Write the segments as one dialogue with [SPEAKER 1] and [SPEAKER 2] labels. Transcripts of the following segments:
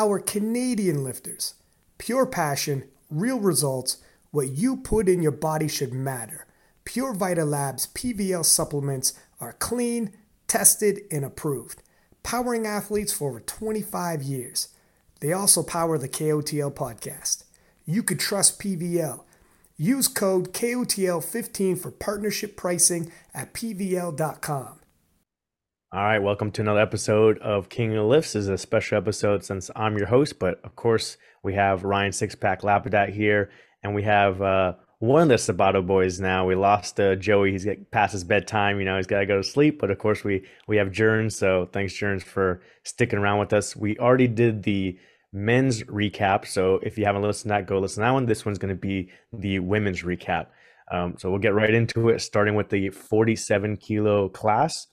[SPEAKER 1] Our Canadian lifters, pure passion, real results, what you put in your body should matter. Pure Vita Labs PVL supplements are clean, tested, and approved, powering athletes for over 25 years. They also power the KOTL podcast. You could trust PVL. Use code KOTL15 for partnership pricing at PVL.com.
[SPEAKER 2] All right, welcome to another episode of King of Lifts. This is a special episode since I'm your host, but of course we have Ryan Sixpack Lapidat here, and we have uh, one of the Sabato boys now. We lost uh, Joey; he's past his bedtime. You know, he's got to go to sleep. But of course, we we have Jerns. So thanks, Jerns, for sticking around with us. We already did the men's recap. So if you haven't listened to that, go listen to that one. This one's going to be the women's recap. Um, so we'll get right into it, starting with the 47 kilo class.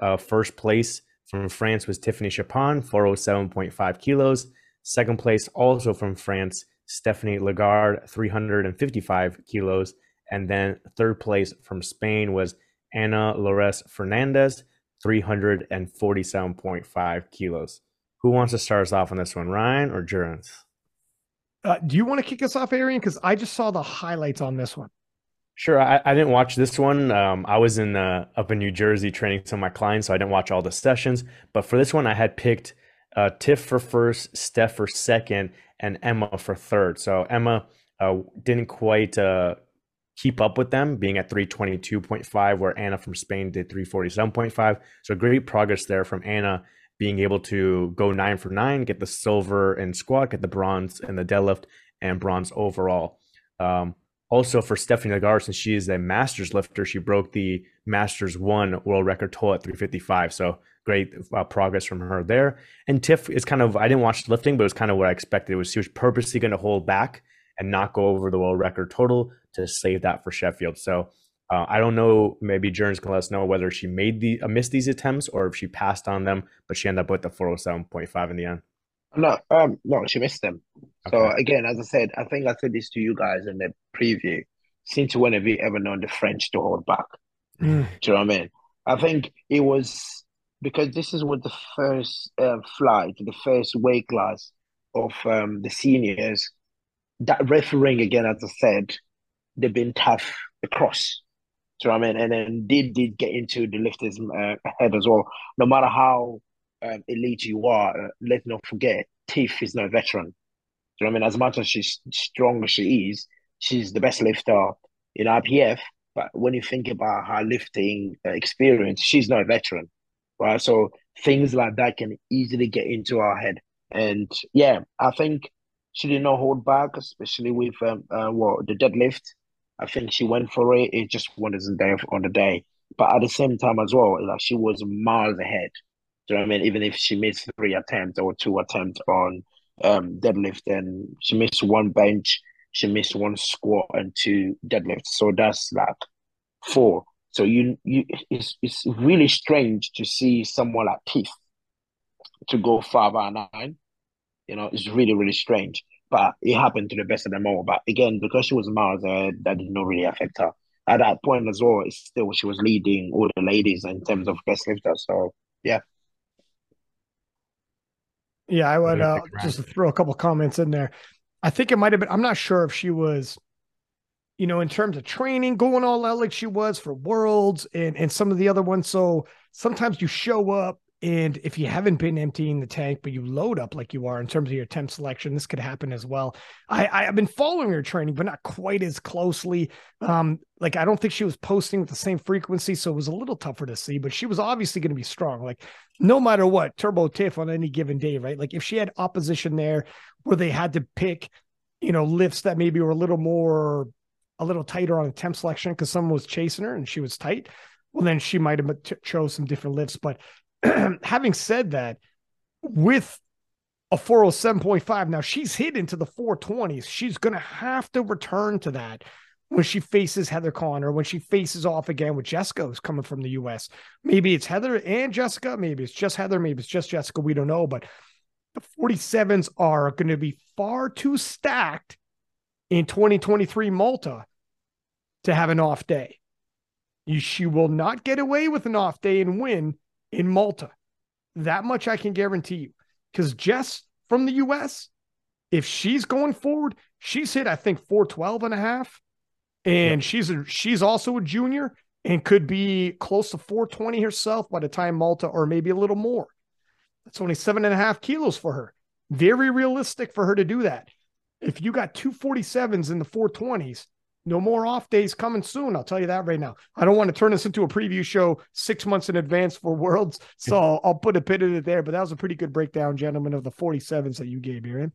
[SPEAKER 2] Uh, first place from France was Tiffany Chapon, 407.5 kilos. Second place, also from France, Stephanie Lagarde, 355 kilos. And then third place from Spain was Ana Lores Fernandez, 347.5 kilos. Who wants to start us off on this one, Ryan or Jerns?
[SPEAKER 3] Uh, do you want to kick us off, Arian? Because I just saw the highlights on this one.
[SPEAKER 2] Sure. I, I didn't watch this one. Um, I was in uh, up in New Jersey training some of my clients, so I didn't watch all the sessions. But for this one, I had picked uh, Tiff for first, Steph for second, and Emma for third. So Emma uh, didn't quite uh, keep up with them, being at 322.5, where Anna from Spain did 347.5. So great progress there from Anna being able to go nine for nine, get the silver in squat, get the bronze in the deadlift, and bronze overall. Um, also for Stephanie Lagarde, since she is a masters lifter, she broke the masters one world record total at 355. So great uh, progress from her there. And Tiff is kind of, I didn't watch the lifting, but it was kind of what I expected. It was she was purposely going to hold back and not go over the world record total to save that for Sheffield. So uh, I don't know. Maybe Jerns can let us know whether she made the uh, missed these attempts or if she passed on them, but she ended up with the 407.5 in the end.
[SPEAKER 4] No, um, no, she missed them. Okay. So again, as I said, I think I said this to you guys in the preview. Since when have you ever known the French to hold back? Mm. Do you know what I mean? I think it was because this is what the first uh, flight, the first weight class of um, the seniors. That refereeing again, as I said, they've been tough across. Do you know what I mean? And then did did get into the lifters uh, head as well. No matter how um, elite you are, uh, let's not forget, Tiff is no veteran. Do you know what I mean? As much as she's strong as she is, she's the best lifter in IPF. But when you think about her lifting experience, she's not a veteran, right? So things like that can easily get into our head. And yeah, I think she did not hold back, especially with um, uh, what the deadlift. I think she went for it. It just wasn't there on the day. But at the same time as well, like she was miles ahead. Do you know what I mean? Even if she missed three attempts or two attempts on um, deadlift, and she missed one bench, she missed one squat and two deadlifts. So that's like four. So you you it's it's really strange to see someone like Keith to go five out of nine. You know, it's really really strange. But it happened to the best of them all. But again, because she was miles ahead, that did not really affect her. At that point as well, it's still she was leading all the ladies in terms of best lifter. So yeah.
[SPEAKER 3] Yeah, I would uh, just throw a couple comments in there. I think it might have been. I'm not sure if she was, you know, in terms of training, going all out like she was for Worlds and and some of the other ones. So sometimes you show up and if you haven't been emptying the tank, but you load up like you are in terms of your temp selection, this could happen as well. I, I have been following her training, but not quite as closely. Um, like I don't think she was posting with the same frequency, so it was a little tougher to see. But she was obviously going to be strong. Like no matter what, turbo tiff on any given day, right? Like if she had opposition there where they had to pick, you know, lifts that maybe were a little more, a little tighter on the temp selection because someone was chasing her and she was tight well then she might have chose some different lifts but having said that, with a 407.5, now she's hit into the 420s. She's going to have to return to that when she faces Heather Connor, when she faces off again with Jessica, who's coming from the US. Maybe it's Heather and Jessica. Maybe it's just Heather. Maybe it's just Jessica. We don't know. But the 47s are going to be far too stacked in 2023 Malta to have an off day. She will not get away with an off day and win in Malta. That much I can guarantee you. Because Jess from the US, if she's going forward, she's hit, I think, 412 and a half. And she's a, she's also a junior and could be close to 420 herself by the time Malta, or maybe a little more. That's only seven and a half kilos for her. Very realistic for her to do that. If you got 247s in the 420s, no more off days coming soon. I'll tell you that right now. I don't want to turn this into a preview show six months in advance for Worlds, so I'll, I'll put a pin in it there. But that was a pretty good breakdown, gentlemen, of the 47s that you gave, Aaron.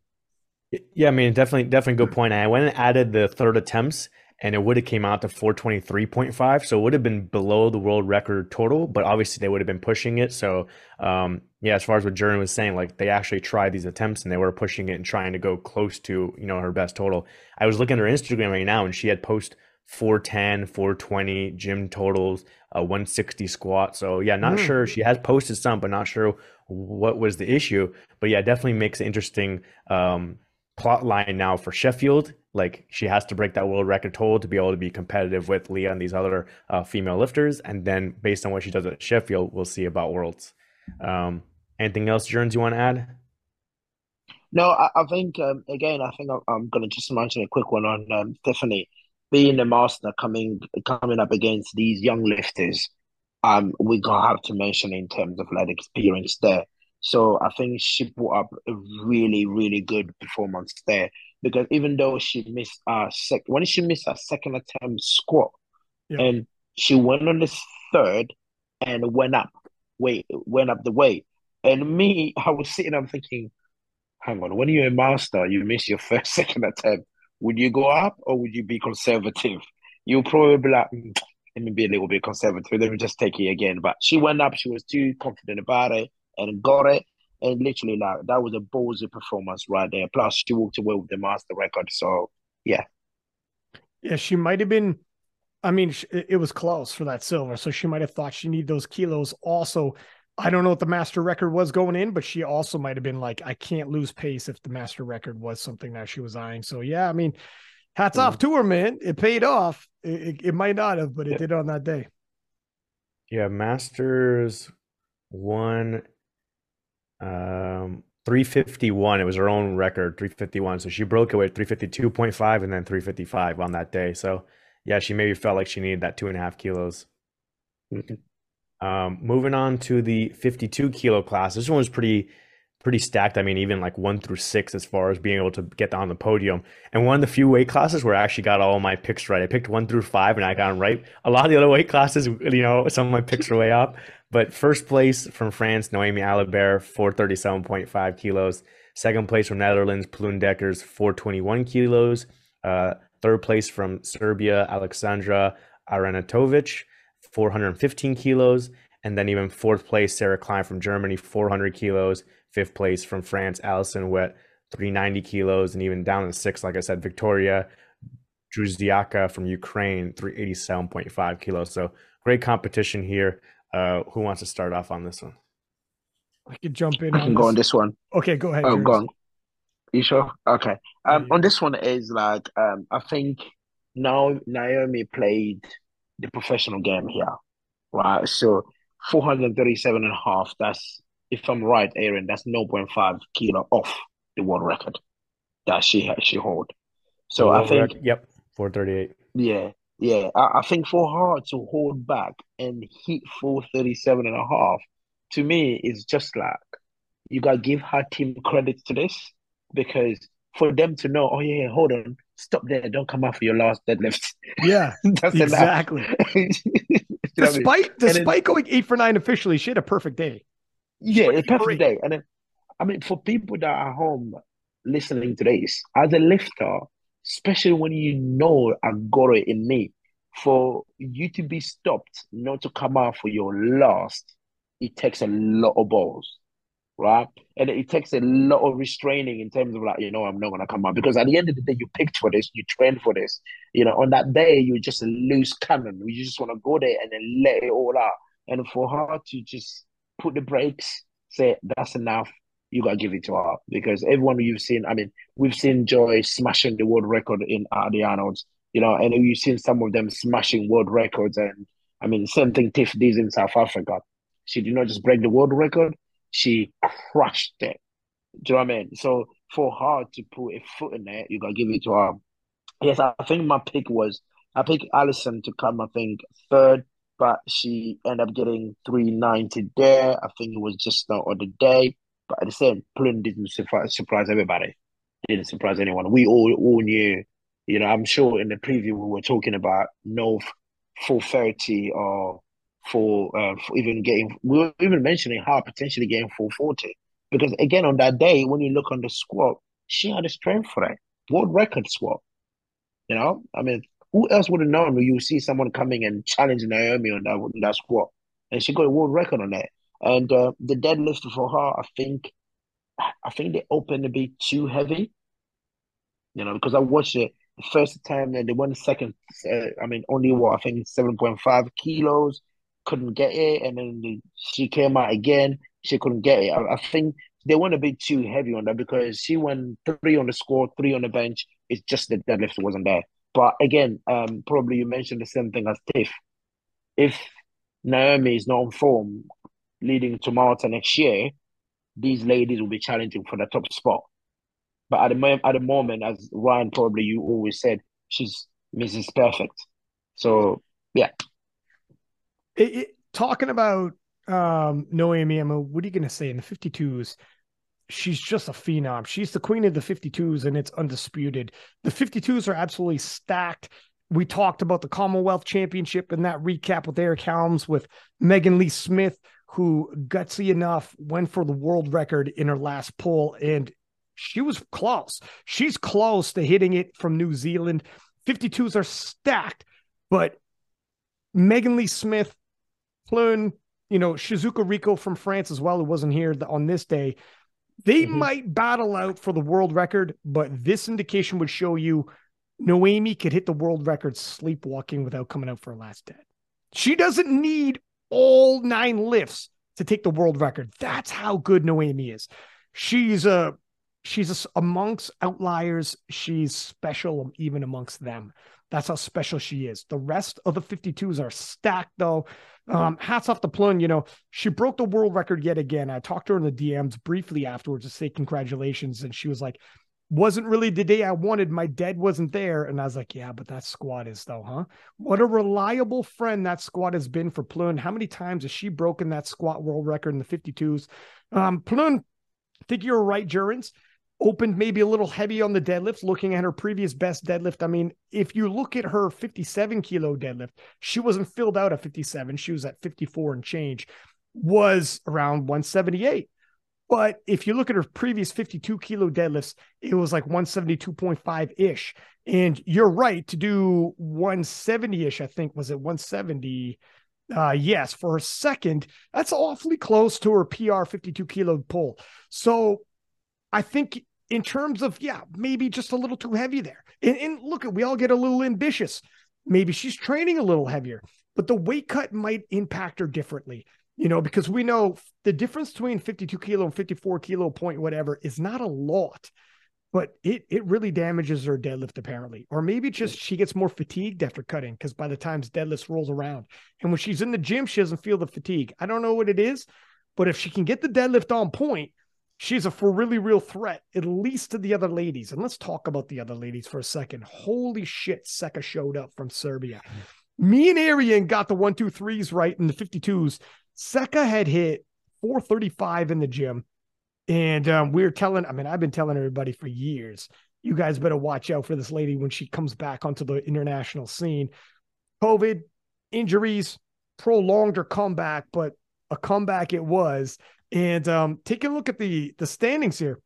[SPEAKER 2] Yeah, I mean, definitely, definitely good mm-hmm. point. I went and added the third attempts and it would have came out to 423.5 so it would have been below the world record total but obviously they would have been pushing it so um, yeah as far as what Jordan was saying like they actually tried these attempts and they were pushing it and trying to go close to you know her best total i was looking at her instagram right now and she had post 410 420 gym totals a 160 squat so yeah not mm. sure she has posted some but not sure what was the issue but yeah definitely makes it interesting um, plot line now for Sheffield. Like she has to break that world record total to be able to be competitive with Leah and these other uh, female lifters. And then based on what she does at Sheffield, we'll see about worlds. Um, anything else, Jerns, you want to add?
[SPEAKER 4] No, I, I think um, again, I think I'm, I'm going to just mention a quick one on um, Tiffany being a master coming coming up against these young lifters. Um, we're gonna have to mention in terms of like experience there. So I think she put up a really, really good performance there because even though she missed a sec when she missed a second attempt squat yeah. and she went on the third and went up wait went up the weight. And me, I was sitting I'm thinking, hang on, when you're a master, you miss your first second attempt. Would you go up or would you be conservative? You'll probably be like, mm, let me be a little bit conservative. Let me just take it again. But she went up, she was too confident about it and got it. And literally, like that was a ballsy performance right there. Plus, she walked away with the master record. So, yeah.
[SPEAKER 3] Yeah, she might have been. I mean, it was close for that silver, so she might have thought she needed those kilos. Also, I don't know what the master record was going in, but she also might have been like, I can't lose pace if the master record was something that she was eyeing. So, yeah, I mean, hats mm-hmm. off to her, man. It paid off. It, it, it might not have, but it yeah. did on that day.
[SPEAKER 2] Yeah, Masters one um, 351. It was her own record, 351. So she broke it with 352.5 and then 355 on that day. So yeah, she maybe felt like she needed that two and a half kilos. Mm-hmm. Um, moving on to the 52 kilo class. This one was pretty pretty stacked. I mean, even like one through six as far as being able to get on the podium. And one of the few weight classes where I actually got all my picks right. I picked one through five and I got them right. A lot of the other weight classes, you know, some of my picks were way up. But first place from France, Noemi Allabert, 437.5 kilos. Second place from Netherlands, Ploen Dekkers, 421 kilos. Uh, third place from Serbia, Alexandra Aranatovic, 415 kilos. And then even fourth place, Sarah Klein from Germany, 400 kilos. Fifth place from France, Alison Wet, 390 kilos. And even down in sixth, like I said, Victoria Druzdiaka from Ukraine, 387.5 kilos. So great competition here. Uh, who wants to start off on this one?
[SPEAKER 3] I can jump in.
[SPEAKER 4] I can on go this. on this one.
[SPEAKER 3] Okay, go ahead.
[SPEAKER 4] Oh, go on. You sure? Okay. Um, on this one is like um, I think now Naomi played the professional game here, right? So 437 and a half. That's if I'm right, Aaron. That's 0.5 kilo off the world record that she she hold. So I think
[SPEAKER 2] record, yep, 438.
[SPEAKER 4] Yeah, yeah, I, I, think for her to hold back and hit 437 and a half, to me, is just like you got to give her team credit to this because for them to know, oh, yeah, hold on, stop there, don't come out for your last deadlift.
[SPEAKER 3] Yeah, exactly. despite I mean? despite then, going eight for nine officially, she had a perfect day.
[SPEAKER 4] Yeah, a perfect day. And then, I mean, for people that are home listening to this, as a lifter, especially when you know it in me. For you to be stopped, not to come out for your last, it takes a lot of balls, right? And it takes a lot of restraining in terms of like, you know, I'm not gonna come out because at the end of the day, you picked for this, you trained for this. You know, on that day, you're just a loose cannon. You just want to go there and then let it all out. And for her to just put the brakes, say that's enough, you gotta give it to her because everyone you've seen, I mean, we've seen Joy smashing the world record in uh, the Arnold's, you know, and you've seen some of them smashing world records. And I mean, same thing Tiff did in South Africa. She did not just break the world record, she crushed it. Do you know what I mean? So for her to put a foot in there, you gotta give it to her. Yes, I think my pick was I picked Allison to come, I think, third, but she ended up getting 390 there. I think it was just the day. But at the same, Plum didn't surprise, surprise everybody. didn't surprise anyone. We all all knew, you know, I'm sure in the preview we were talking about no 430 or for, uh, for even getting, we were even mentioning how potentially getting 440. Because again, on that day, when you look on the squat, she had a strength for that world record squat. You know, I mean, who else would have known you see someone coming and challenging Naomi on that, on that squat? And she got a world record on that. And uh, the deadlift for her, I think, I think they opened a bit too heavy. You know, because I watched it the first time and they went second. Uh, I mean, only what I think seven point five kilos, couldn't get it, and then the, she came out again. She couldn't get it. I, I think they went a bit too heavy on that because she went three on the score, three on the bench. It's just the deadlift wasn't there. But again, um, probably you mentioned the same thing as Tiff. If Naomi is not on form leading to Malta next year, these ladies will be challenging for the top spot. But at the moment, at the moment, as Ryan probably you always said, she's Mrs. Perfect. So yeah.
[SPEAKER 3] It, it, talking about um, Noemi, Emma, what are you going to say in the 52s? She's just a phenom. She's the queen of the 52s, and it's undisputed. The 52s are absolutely stacked. We talked about the Commonwealth Championship in that recap with Eric Helms with Megan Lee Smith, who gutsy enough went for the world record in her last pull, and she was close. She's close to hitting it from New Zealand. 52s are stacked, but Megan Lee Smith, Plum, you know, Shizuka Rico from France as well, who wasn't here on this day. They mm-hmm. might battle out for the world record, but this indication would show you Noemi could hit the world record sleepwalking without coming out for a last dead. She doesn't need all nine lifts to take the world record. That's how good Noemi is. She's a she's a, amongst outliers. She's special even amongst them. That's how special she is. The rest of the 52s are stacked though. Um, hats off to Plum. You know, she broke the world record yet again. I talked to her in the DMs briefly afterwards to say congratulations. And she was like, wasn't really the day I wanted. My dad wasn't there. And I was like, yeah, but that squad is though, huh? What a reliable friend that squad has been for Plum. How many times has she broken that squat world record in the 52s? Um, Plum, I think you're right, Jurens. Opened maybe a little heavy on the deadlift, looking at her previous best deadlift. I mean, if you look at her 57 kilo deadlift, she wasn't filled out at 57. She was at 54 and change, was around 178 but if you look at her previous 52 kilo deadlifts, it was like 172.5 ish. And you're right to do 170 ish, I think. Was it 170? Uh, yes, for her second, that's awfully close to her PR 52 kilo pull. So I think in terms of, yeah, maybe just a little too heavy there. And, and look, we all get a little ambitious. Maybe she's training a little heavier, but the weight cut might impact her differently you know, because we know the difference between 52 kilo and 54 kilo point, whatever, is not a lot, but it it really damages her deadlift apparently. Or maybe just she gets more fatigued after cutting because by the time deadlift rolls around, and when she's in the gym, she doesn't feel the fatigue. I don't know what it is, but if she can get the deadlift on point, she's a for really real threat, at least to the other ladies. And let's talk about the other ladies for a second. Holy shit, Seka showed up from Serbia. Mm-hmm. Me and Arian got the one, two, threes right in the 52s. Seka had hit 435 in the gym. And um, we are telling, I mean, I've been telling everybody for years, you guys better watch out for this lady when she comes back onto the international scene. COVID, injuries, prolonged her comeback, but a comeback it was. And um, take a look at the the standings here.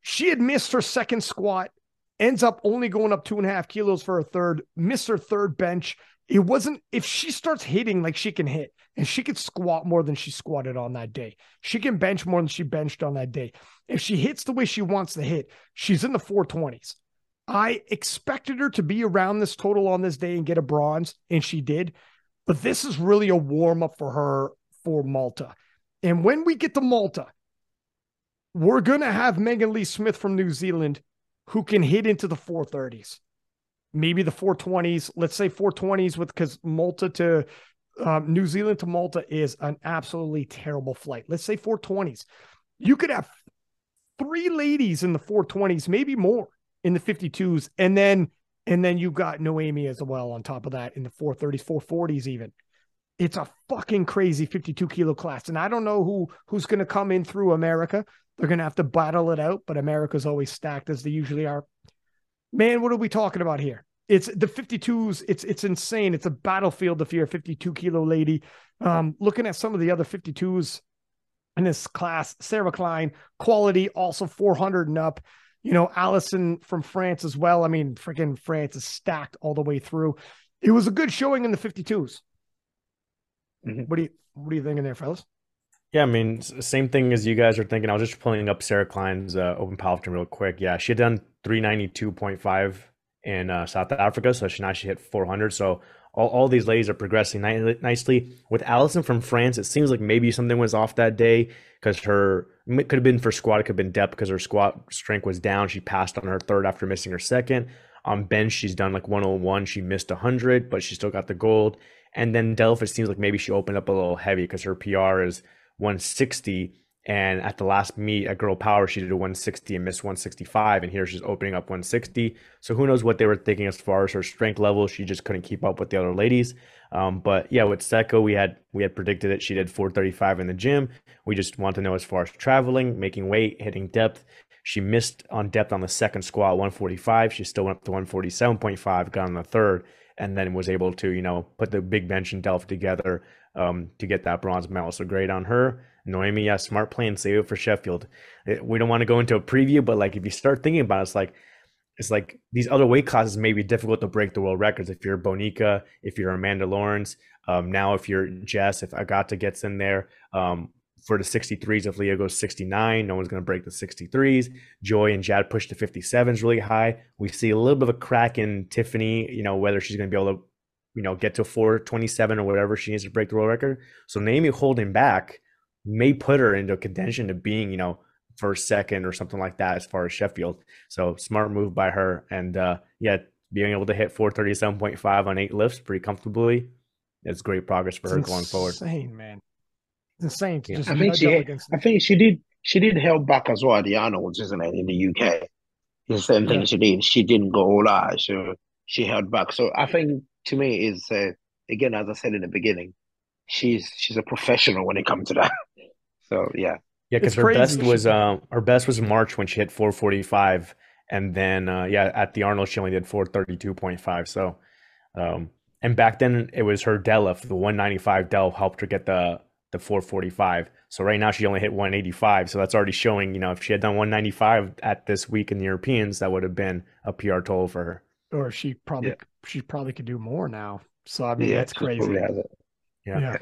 [SPEAKER 3] She had missed her second squat, ends up only going up two and a half kilos for her third, missed her third bench, it wasn't if she starts hitting like she can hit and she could squat more than she squatted on that day. She can bench more than she benched on that day. If she hits the way she wants to hit, she's in the 420s. I expected her to be around this total on this day and get a bronze, and she did. But this is really a warm up for her for Malta. And when we get to Malta, we're going to have Megan Lee Smith from New Zealand who can hit into the 430s maybe the 420s. Let's say 420s with because Malta to um, New Zealand to Malta is an absolutely terrible flight. Let's say 420s. You could have three ladies in the 420s, maybe more in the 52s, and then and then you've got Noemi as well on top of that in the 430s, 440s even. It's a fucking crazy 52 kilo class. And I don't know who who's gonna come in through America. They're gonna have to battle it out, but America's always stacked as they usually are. Man, what are we talking about here? It's the 52s, it's it's insane. It's a battlefield if you're a 52 kilo lady. Um, looking at some of the other 52s in this class, Sarah Klein, quality, also 400 and up. You know, Allison from France as well. I mean, freaking France is stacked all the way through. It was a good showing in the 52s. Mm-hmm. What do you what are you thinking there, fellas?
[SPEAKER 2] Yeah, I mean, same thing as you guys are thinking. I was just pulling up Sarah Klein's uh, open powerlifting real quick. Yeah, she had done 392.5 in uh, South Africa, so she now she hit 400. So all, all these ladies are progressing ni- nicely. With Allison from France, it seems like maybe something was off that day because her could have been for squat, it could have been depth because her squat strength was down. She passed on her third after missing her second. On bench, she's done like 101. She missed 100, but she still got the gold. And then Delph, it seems like maybe she opened up a little heavy because her PR is 160 and at the last meet at Girl Power, she did a 160 and missed 165. And here she's opening up 160. So who knows what they were thinking as far as her strength level. She just couldn't keep up with the other ladies. Um, but yeah, with Seko, we had we had predicted that she did 435 in the gym. We just want to know as far as traveling, making weight, hitting depth. She missed on depth on the second squat, 145. She still went up to 147.5, got on the third, and then was able to, you know, put the big bench and Delph together um, to get that bronze medal. So great on her. Noemi, yeah, smart plan, save it for Sheffield. It, we don't want to go into a preview, but like if you start thinking about it, it's like it's like these other weight classes may be difficult to break the world records. If you're Bonica, if you're Amanda Lawrence, um, now if you're Jess, if Agata gets in there, um, for the 63s, if Leah goes 69, no one's going to break the 63s. Joy and Jade push the 57s really high. We see a little bit of a crack in Tiffany, you know, whether she's going to be able to, you know, get to 427 or whatever she needs to break the world record. So Naomi holding back may put her into contention to being, you know, first, second, or something like that as far as Sheffield. So smart move by her. And uh, yeah, being able to hit 437.5 on eight lifts pretty comfortably. It's great progress for it's her going forward.
[SPEAKER 3] Insane, man. It's insane.
[SPEAKER 4] Yeah. I think she, I think she did. She did held back as well at the Arnold's, isn't it, in the UK? The same thing she did. She didn't go all out, so she held back. So I think to me is uh, again, as I said in the beginning, she's she's a professional when it comes to that. So yeah,
[SPEAKER 2] yeah, because her crazy. best was um her best was March when she hit 445, and then uh, yeah at the Arnold she only did 432.5. So, um, and back then it was her deadlift, the 195 Dell helped her get the the 445. So right now she only hit 185. So that's already showing, you know, if she had done 195 at this week in the Europeans, that would have been a PR total for her.
[SPEAKER 3] Or she probably yeah. she probably could do more now. So I mean yeah, that's crazy.
[SPEAKER 2] Yeah. yeah.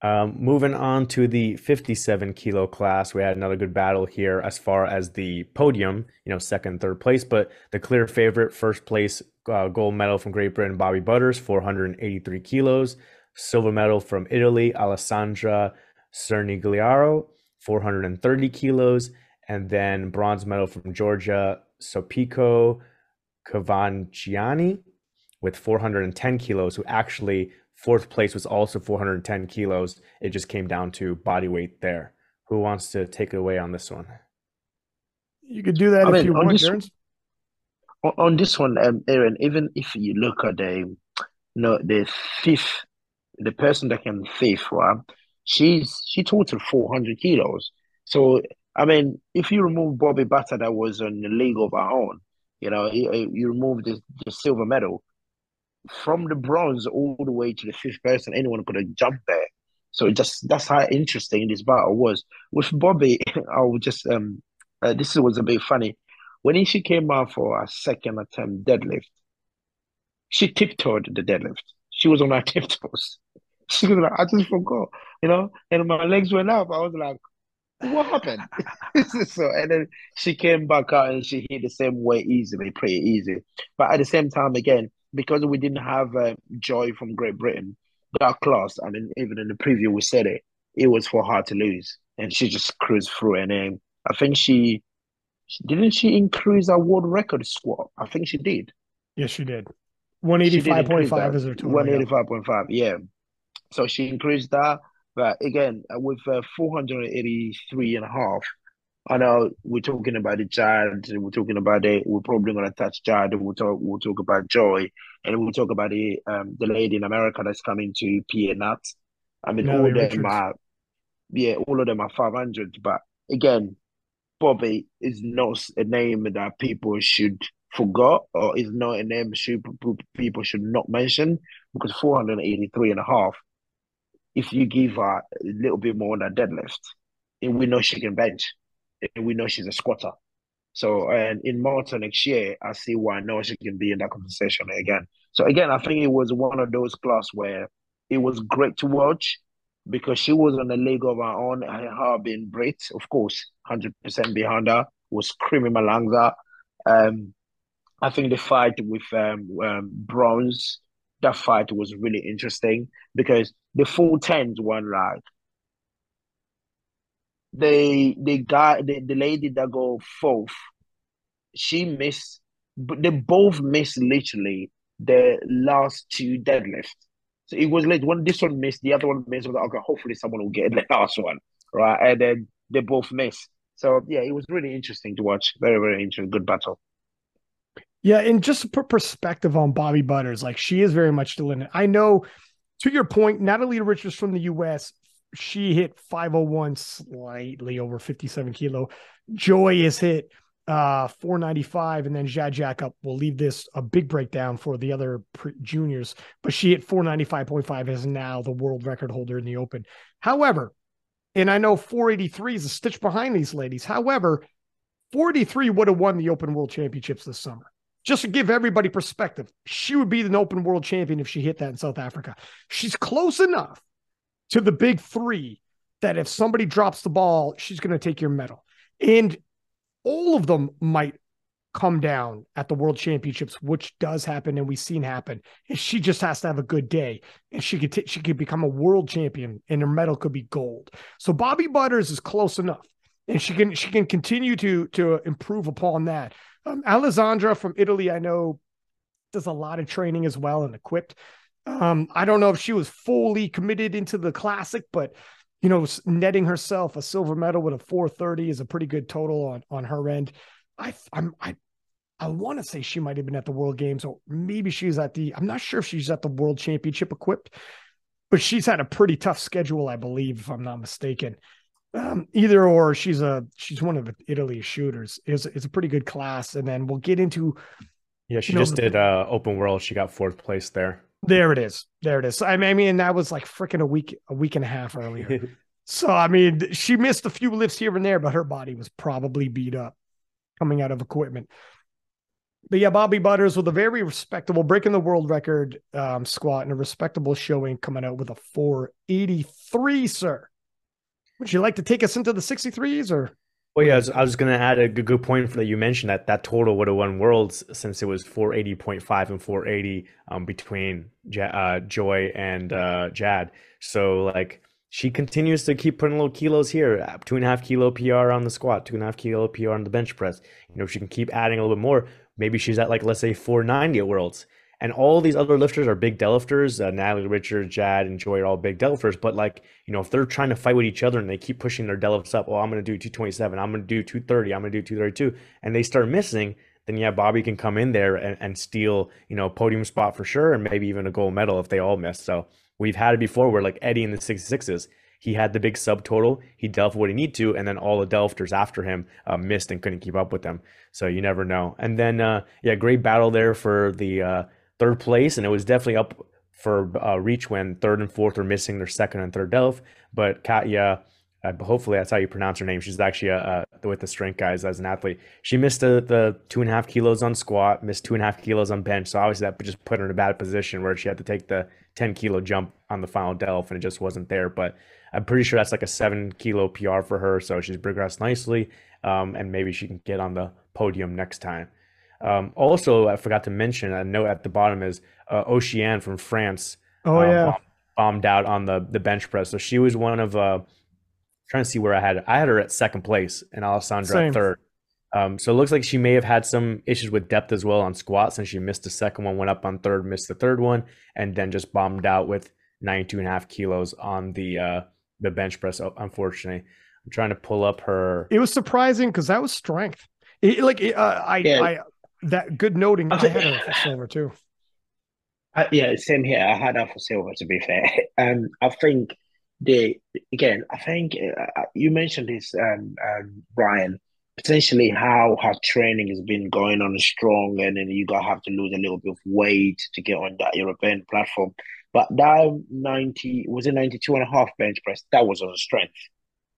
[SPEAKER 2] Um, moving on to the 57 kilo class, we had another good battle here as far as the podium, you know, second, third place, but the clear favorite, first place uh, gold medal from Great Britain, Bobbie Butters, 483 kilos. Silver medal from Italy, Alessandra Cernigliaro, 430 kilos. And then bronze medal from Georgia, Sopiko Cavanciani with 410 kilos, who actually fourth place was also 410 kilos. It just came down to body weight there. Who wants to take it away on this one?
[SPEAKER 3] You could do that I if mean, you want,
[SPEAKER 4] this, on this one, um, Aaron. Even if you look at the, you know, the fifth the person that can thief, right? She's she totaled four hundred kilos. So I mean, if you remove Bobbie Butter that was on the league of our own, you know, you, you remove the, the silver medal from the bronze all the way to the fifth person, anyone could have jumped there. So just that's how interesting this battle was. With Bobbie, I would just um, uh, this was a bit funny. When she came out for a second attempt deadlift, she tiptoed the deadlift. She was on her tiptoes. She was like, I just forgot, you know, and my legs went up. I was like, what happened? so, and then she came back out and she hit the same way easily, pretty easy. But at the same time, again, because we didn't have uh, Joy from Great Britain, that class, and then even in the preview we said it, it was for her to lose, and she just cruised through. And um, I think she, she didn't she increase her world record squat. I think she did.
[SPEAKER 3] Yes, she did. One eighty five point five is her total.
[SPEAKER 4] One eighty five point five. Yeah. So she increased that. But again, uh, with uh, 483 and a half I know we're talking about the Jade, we're talking about it. We're probably going to touch Jade. We'll talk. We'll talk about Joy, and we'll talk about the um the lady in America that's coming to PA Nut. I mean, all of them are, yeah, all of them are five hundred. But again, Bobbie is not a name that people should forget or is not a name should, people should not mention because 483 and a half, if you give her a little bit more on that deadlift, and we know she can bench we know she's a squatter. So and in Malta next year, I see why I know she can be in that conversation again. So again, I think it was one of those class where it was great to watch because she was on a league of her own and her being great, of course, hundred percent behind her, was screaming out. Um, I think the fight with um, um, Bronze, that fight was really interesting because the full tens one like the the guy the, the lady that go fourth, she missed but they both missed literally the last two deadlifts. So it was like when this one missed, the other one missed. I was like, okay, hopefully someone will get the last one, right? And then they both missed. So yeah, it was really interesting to watch. Very very interesting, good battle.
[SPEAKER 3] Yeah, and just to put perspective on Bobbie Butters, like she is very much still. I know, to your point, Natalie Richards from the U.S she hit 501 slightly over 57 kilo. Joy is hit uh 495 and then Jade Jacob will leave this a big breakdown for the other pre- juniors but she hit 495.5 is now the world record holder in the open. However and I know 483 is a stitch behind these ladies. However 43 would have won the open world championships this summer. Just to give everybody perspective she would be an open world champion if she hit that in South Africa. She's close enough to the big three that if somebody drops the ball, she's going to take your medal. And all of them might come down at the world championships, which does happen and we've seen happen. And she just has to have a good day and she could, t- she could become a world champion and her medal could be gold. So Bobbie Butters is close enough and she can, she can continue to, to improve upon that. Um, Alessandra from Italy, I know does a lot of training as well and equipped. Um, I don't know if she was fully committed into the classic, but you know, netting herself a silver medal with a 430 is a pretty good total on on her end. I I'm I I want to say she might have been at the World Games, or maybe she's at the. I'm not sure if she's at the World Championship equipped, but she's had a pretty tough schedule, I believe, if I'm not mistaken. Um, either or, she's a she's one of Italy's shooters. is it's a pretty good class, and then we'll get into.
[SPEAKER 2] Yeah, she just know, did uh, Open World. She got fourth place there.
[SPEAKER 3] There it is. There it is. I mean, that was like freaking a week, a week and a half earlier. so I mean, she missed a few lifts here and there, but her body was probably beat up coming out of equipment. But yeah, Bobbie Butters with a very respectable breaking the world record um, squat and a respectable showing coming out with a 483, sir. Would you like to take us into the 63s or?
[SPEAKER 2] Well, yeah, I was, was going to add a good, good point that you mentioned that that total would have won worlds since it was 480.5 and 480 um, between uh, Joy and uh, Jade. So, like, she continues to keep putting little kilos here uh, two and a half kilo PR on the squat, two and a half kilo PR on the bench press. You know, if she can keep adding a little bit more. Maybe she's at, like, let's say 490 at worlds. And all these other lifters are big deadlifters. Uh, Natalie Richards, Jade, and Joy are all big deadlifters. But like, you know, if they're trying to fight with each other and they keep pushing their deadlifts up, oh, I'm going to do 227, I'm going to do 230, I'm going to do 232, and they start missing, then yeah, Bobbie can come in there and, and steal, you know, podium spot for sure, and maybe even a gold medal if they all miss. So we've had it before where like Eddie in the 66s, he had the big subtotal, he dealt what he needed to, and then all the delfters after him uh, missed and couldn't keep up with them. So you never know. And then, uh, yeah, great battle there for the uh, third place, and it was definitely up for uh, reach when third and fourth were missing their second and third delf. But Katya, uh, hopefully that's how you pronounce her name. She's actually a, a, with the strength guys as an athlete. She missed the, the two and a half kilos on squat, missed two and a half kilos on bench. So obviously that just put her in a bad position where she had to take the 10 kilo jump on the final delf and it just wasn't there. But I'm pretty sure that's like a seven kilo PR for her. So she's progressed nicely. Um, and maybe she can get on the podium next time. Um, also, I forgot to mention a note at the bottom is uh, Oceane from France.
[SPEAKER 3] Oh um, yeah,
[SPEAKER 2] bombed out on the the bench press. So she was one of uh, trying to see where I had I had her at second place and Alessandra Same. at third. Um, so it looks like she may have had some issues with depth as well on squats, and she missed the second one, went up on third, missed the third one, and then just bombed out with 92 and a half kilos on the uh, the bench press, unfortunately. I'm trying to pull up her.
[SPEAKER 3] It was surprising because that was strength. It, like uh, I, yeah. I, that good noting. I, had her for silver too.
[SPEAKER 4] Uh, yeah, same here. I had her for silver. To be fair, um, I think the again, I think uh, uh you mentioned this, um, um, Brian potentially how her training has been going on strong, and then you gotta have to lose a little bit of weight to get on that European platform. But that 90 was it 92 and a half bench press, that was on strength.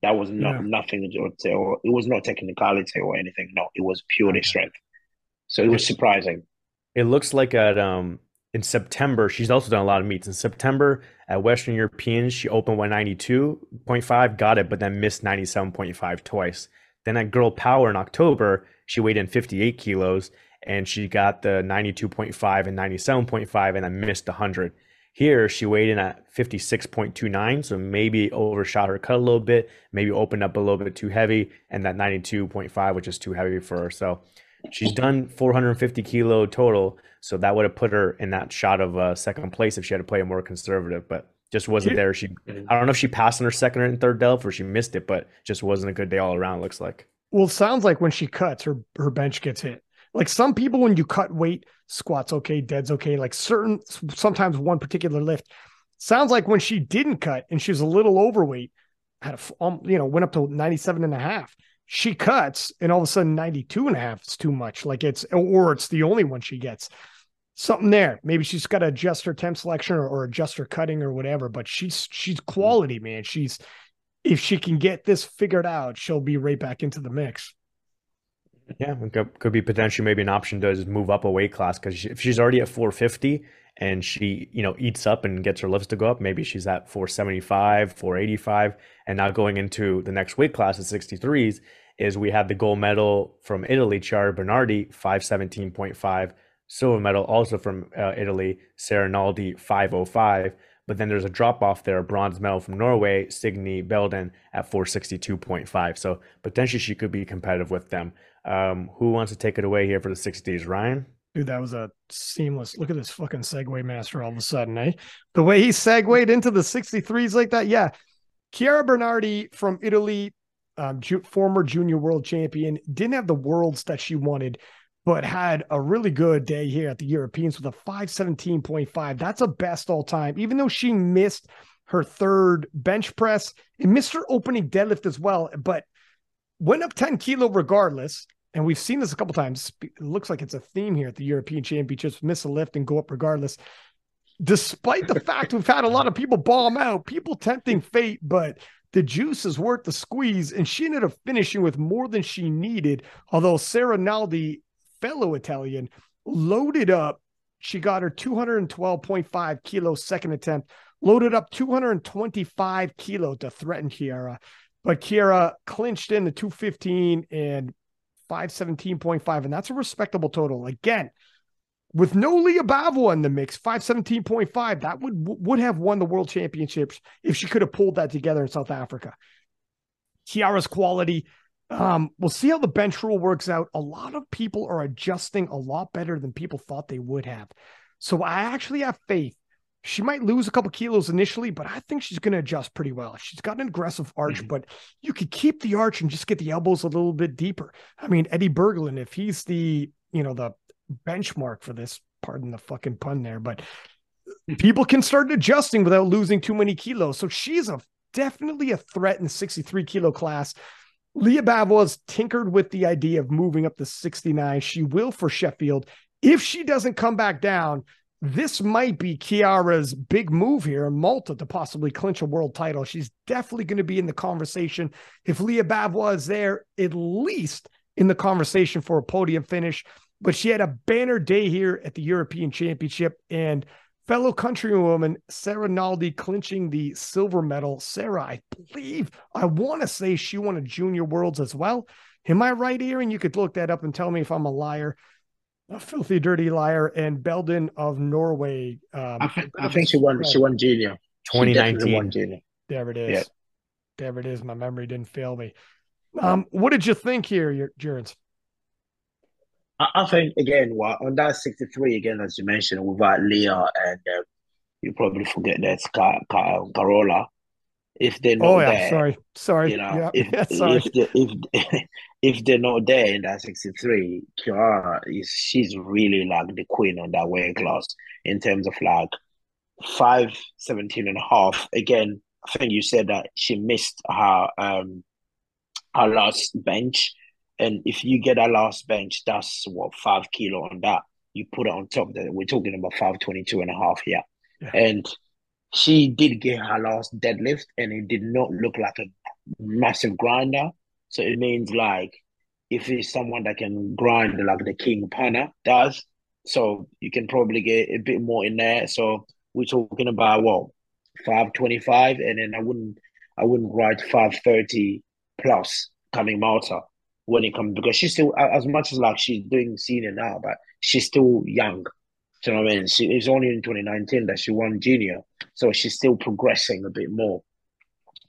[SPEAKER 4] That was not yeah. nothing to or it was not technicality or anything. No, it was purely okay. strength. So it was surprising.
[SPEAKER 2] It looks like at um in September, she's also done a lot of meets. In September at Western Europeans, she opened 192.5, got it, but then missed 97.5 twice. Then at Girl Power in October, she weighed in 58 kilos and she got the 92.5 and 97.5 and then missed 100. Here, she weighed in at 56.29, so maybe overshot her cut a little bit, maybe opened up a little bit too heavy, and that 92.5, which is too heavy for her. So she's done 450 kilo total, so that would have put her in that shot of uh, second place if she had to play a more conservative, but just wasn't there. She, I don't know if she passed on her second and third delve or she missed it, but just wasn't a good day all around. Looks like.
[SPEAKER 3] Well, sounds like when she cuts, her her bench gets hit. Like some people, when you cut weight, squats okay, dead's okay. Like certain, sometimes one particular lift. Sounds like when she didn't cut and she was a little overweight, had a, um, you know, went up to 97 and a half. She cuts and all of a sudden 92 and a half is too much. Like it's, or it's the only one she gets. Something there. Maybe she's got to adjust her temp selection or, or adjust her cutting or whatever, but she's, she's quality, man. She's, if she can get this figured out, she'll be right back into the mix.
[SPEAKER 2] Yeah, could, could be potentially maybe an option to just move up a weight class because if she's already at 450 and she, you know, eats up and gets her lifts to go up, maybe she's at 475, 485, and now going into the next weight class at 63s is we have the gold medal from Italy, Chiara Bernardi, 517.5, silver medal also from uh, Italy, Sarah Naldi, 505. But then there's a drop off there, bronze medal from Norway, Signe Belden at 462.5. So potentially she could be competitive with them. Um, who wants to take it away here for the 60s? Ryan?
[SPEAKER 3] Dude, that was a seamless. Look at this fucking segue master all of a sudden, eh? The way he segued into the 63s like that. Yeah. Chiara Bernardi from Italy, um, ju- former junior world champion, didn't have the worlds that she wanted, but had a really good day here at the Europeans with a 517.5. That's a best all time, even though she missed her third bench press and missed her opening deadlift as well. But went up 10 kilo regardless. And we've seen this a couple times. It looks like it's a theme here at the European Championships miss a lift and go up regardless. Despite the fact we've had a lot of people bomb out, people tempting fate, but the juice is worth the squeeze. And she ended up finishing with more than she needed. Although Sarah Naldi, fellow Italian, loaded up. She got her 212.5 kilo second attempt, loaded up 225 kilo to threaten Kiara. But Kiara clinched in the 215 and 517.5, and that's a respectable total. Again, with no Lya Bavoil in the mix, 517.5, that would would have won the world championships if she could have pulled that together in South Africa. Chiara's quality. Um, we'll see how the bench rule works out. A lot of people are adjusting a lot better than people thought they would have. So I actually have faith she might lose a couple kilos initially, but I think she's going to adjust pretty well. She's got an aggressive arch, mm-hmm. but you could keep the arch and just get the elbows a little bit deeper. I mean, Eddie Berglund, if he's the, you know, the benchmark for this, pardon the fucking pun there, but people can start adjusting without losing too many kilos. So she's a definitely a threat in the 63 kilo class. Lya Bavoil's tinkered with the idea of moving up to 69. She will for Sheffield. If she doesn't come back down, this might be Kiara's big move here in Malta to possibly clinch a world title. She's definitely going to be in the conversation. If Lya Bavoil is there, at least in the conversation for a podium finish. But she had a banner day here at the European Championship and fellow countrywoman Sarah Naldi clinching the silver medal. Sarah, I believe, I want to say she won a junior worlds as well. Am I right, here? And You could look that up and tell me if I'm a liar a filthy dirty liar and Belden of Norway.
[SPEAKER 4] Um, I, think, I think she won. She won junior.
[SPEAKER 2] 2019. Won junior.
[SPEAKER 3] There it is. Yeah. There it is. My memory didn't fail me. Um, what did you think here, Jerens?
[SPEAKER 4] I, I think again, well, on that 63 again, as you mentioned, without Lya and uh, you probably forget that Car- Car- Carola. if they're not
[SPEAKER 3] oh, yeah,
[SPEAKER 4] there.
[SPEAKER 3] Sorry, sorry.
[SPEAKER 4] You know,
[SPEAKER 3] yeah,
[SPEAKER 4] if
[SPEAKER 3] yeah, sorry.
[SPEAKER 4] if they, if if they're not there in that 63, Chiara is she's really like the queen on that weight class in terms of like five, 17 and a half. Again, I think you said that she missed her um her last bench. And if you get a last bench, that's what five kilo on that. You put it on top of that we're talking about 522 and a half here. Yeah. And she did get her last deadlift and it did not look like a massive grinder. So it means like if it's someone that can grind like the King Pana does, so you can probably get a bit more in there. So we're talking about what five twenty five, and then I wouldn't I wouldn't write five thirty plus coming Malta when it comes because she's still as much as like she's doing senior now, but she's still young. Do you know what I mean? She it's only in 2019 that she won junior, so she's still progressing a bit more.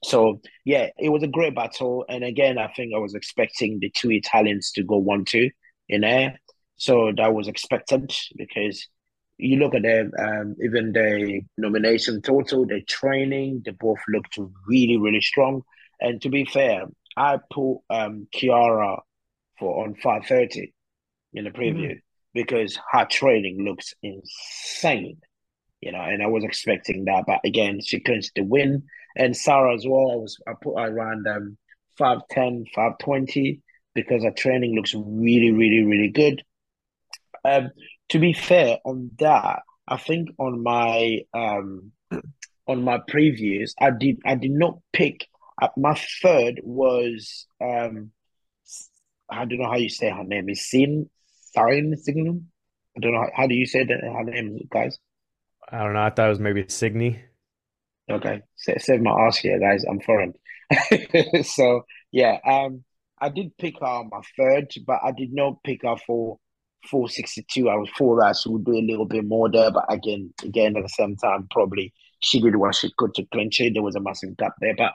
[SPEAKER 4] So yeah, it was a great battle, and again, I think I was expecting the two Italians to go one-two in there, so that was expected because you look at them, um, even the nomination total, the training, they both looked really, really strong. And to be fair, I put um, Chiara for on five thirty in the preview. Mm-hmm because her training looks insane, you know, and I was expecting that. But again, she clinched the win. And Sarah as well, I was I put her around um 5'10, 5'20 because her training looks really, really, really good. Um, to be fair on that, I think on my um on my previews, I did I did not pick uh, my third was um I don't know how you say her name is Sin Sign Signum. I don't know how, how do you say that her name, guys.
[SPEAKER 2] I don't know. I thought it was maybe Signy.
[SPEAKER 4] Okay, save my ass here, guys. I'm foreign. so yeah, um, I did pick her my third, but I did not pick her for 462. I was four that she would do a little bit more there, but again, again at the same time, probably she did what she could to clinch it. There was a massive gap there, but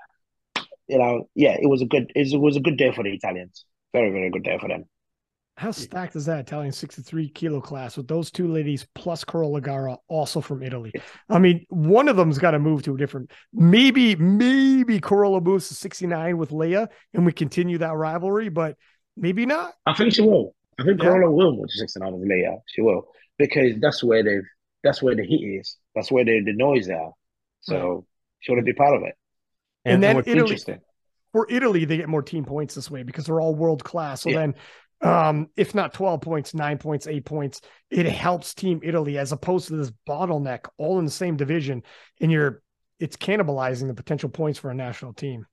[SPEAKER 4] you know, yeah, it was a good it was a good day for the Italians. Very, very good day for them.
[SPEAKER 3] How stacked is that Italian 63 kilo class with those two ladies plus Carola Garra also from Italy? I mean, one of them's got to move to a different. Maybe, maybe Carola moves to 69 with Lya and we continue that rivalry, but maybe not.
[SPEAKER 4] I think she will. I think yeah. Carola will move to 69 with Lya. She will because that's where they've, that's where the heat is. That's where the, the noise are. So right. she want to be part of it.
[SPEAKER 3] And, and then Italy, for Italy, they get more team points this way because they're all world class. So yeah. then um, if not 12 points, nine points, eight points. It helps Team Italy as opposed to this bottleneck all in the same division. And you're, it's cannibalizing the potential points for a national team.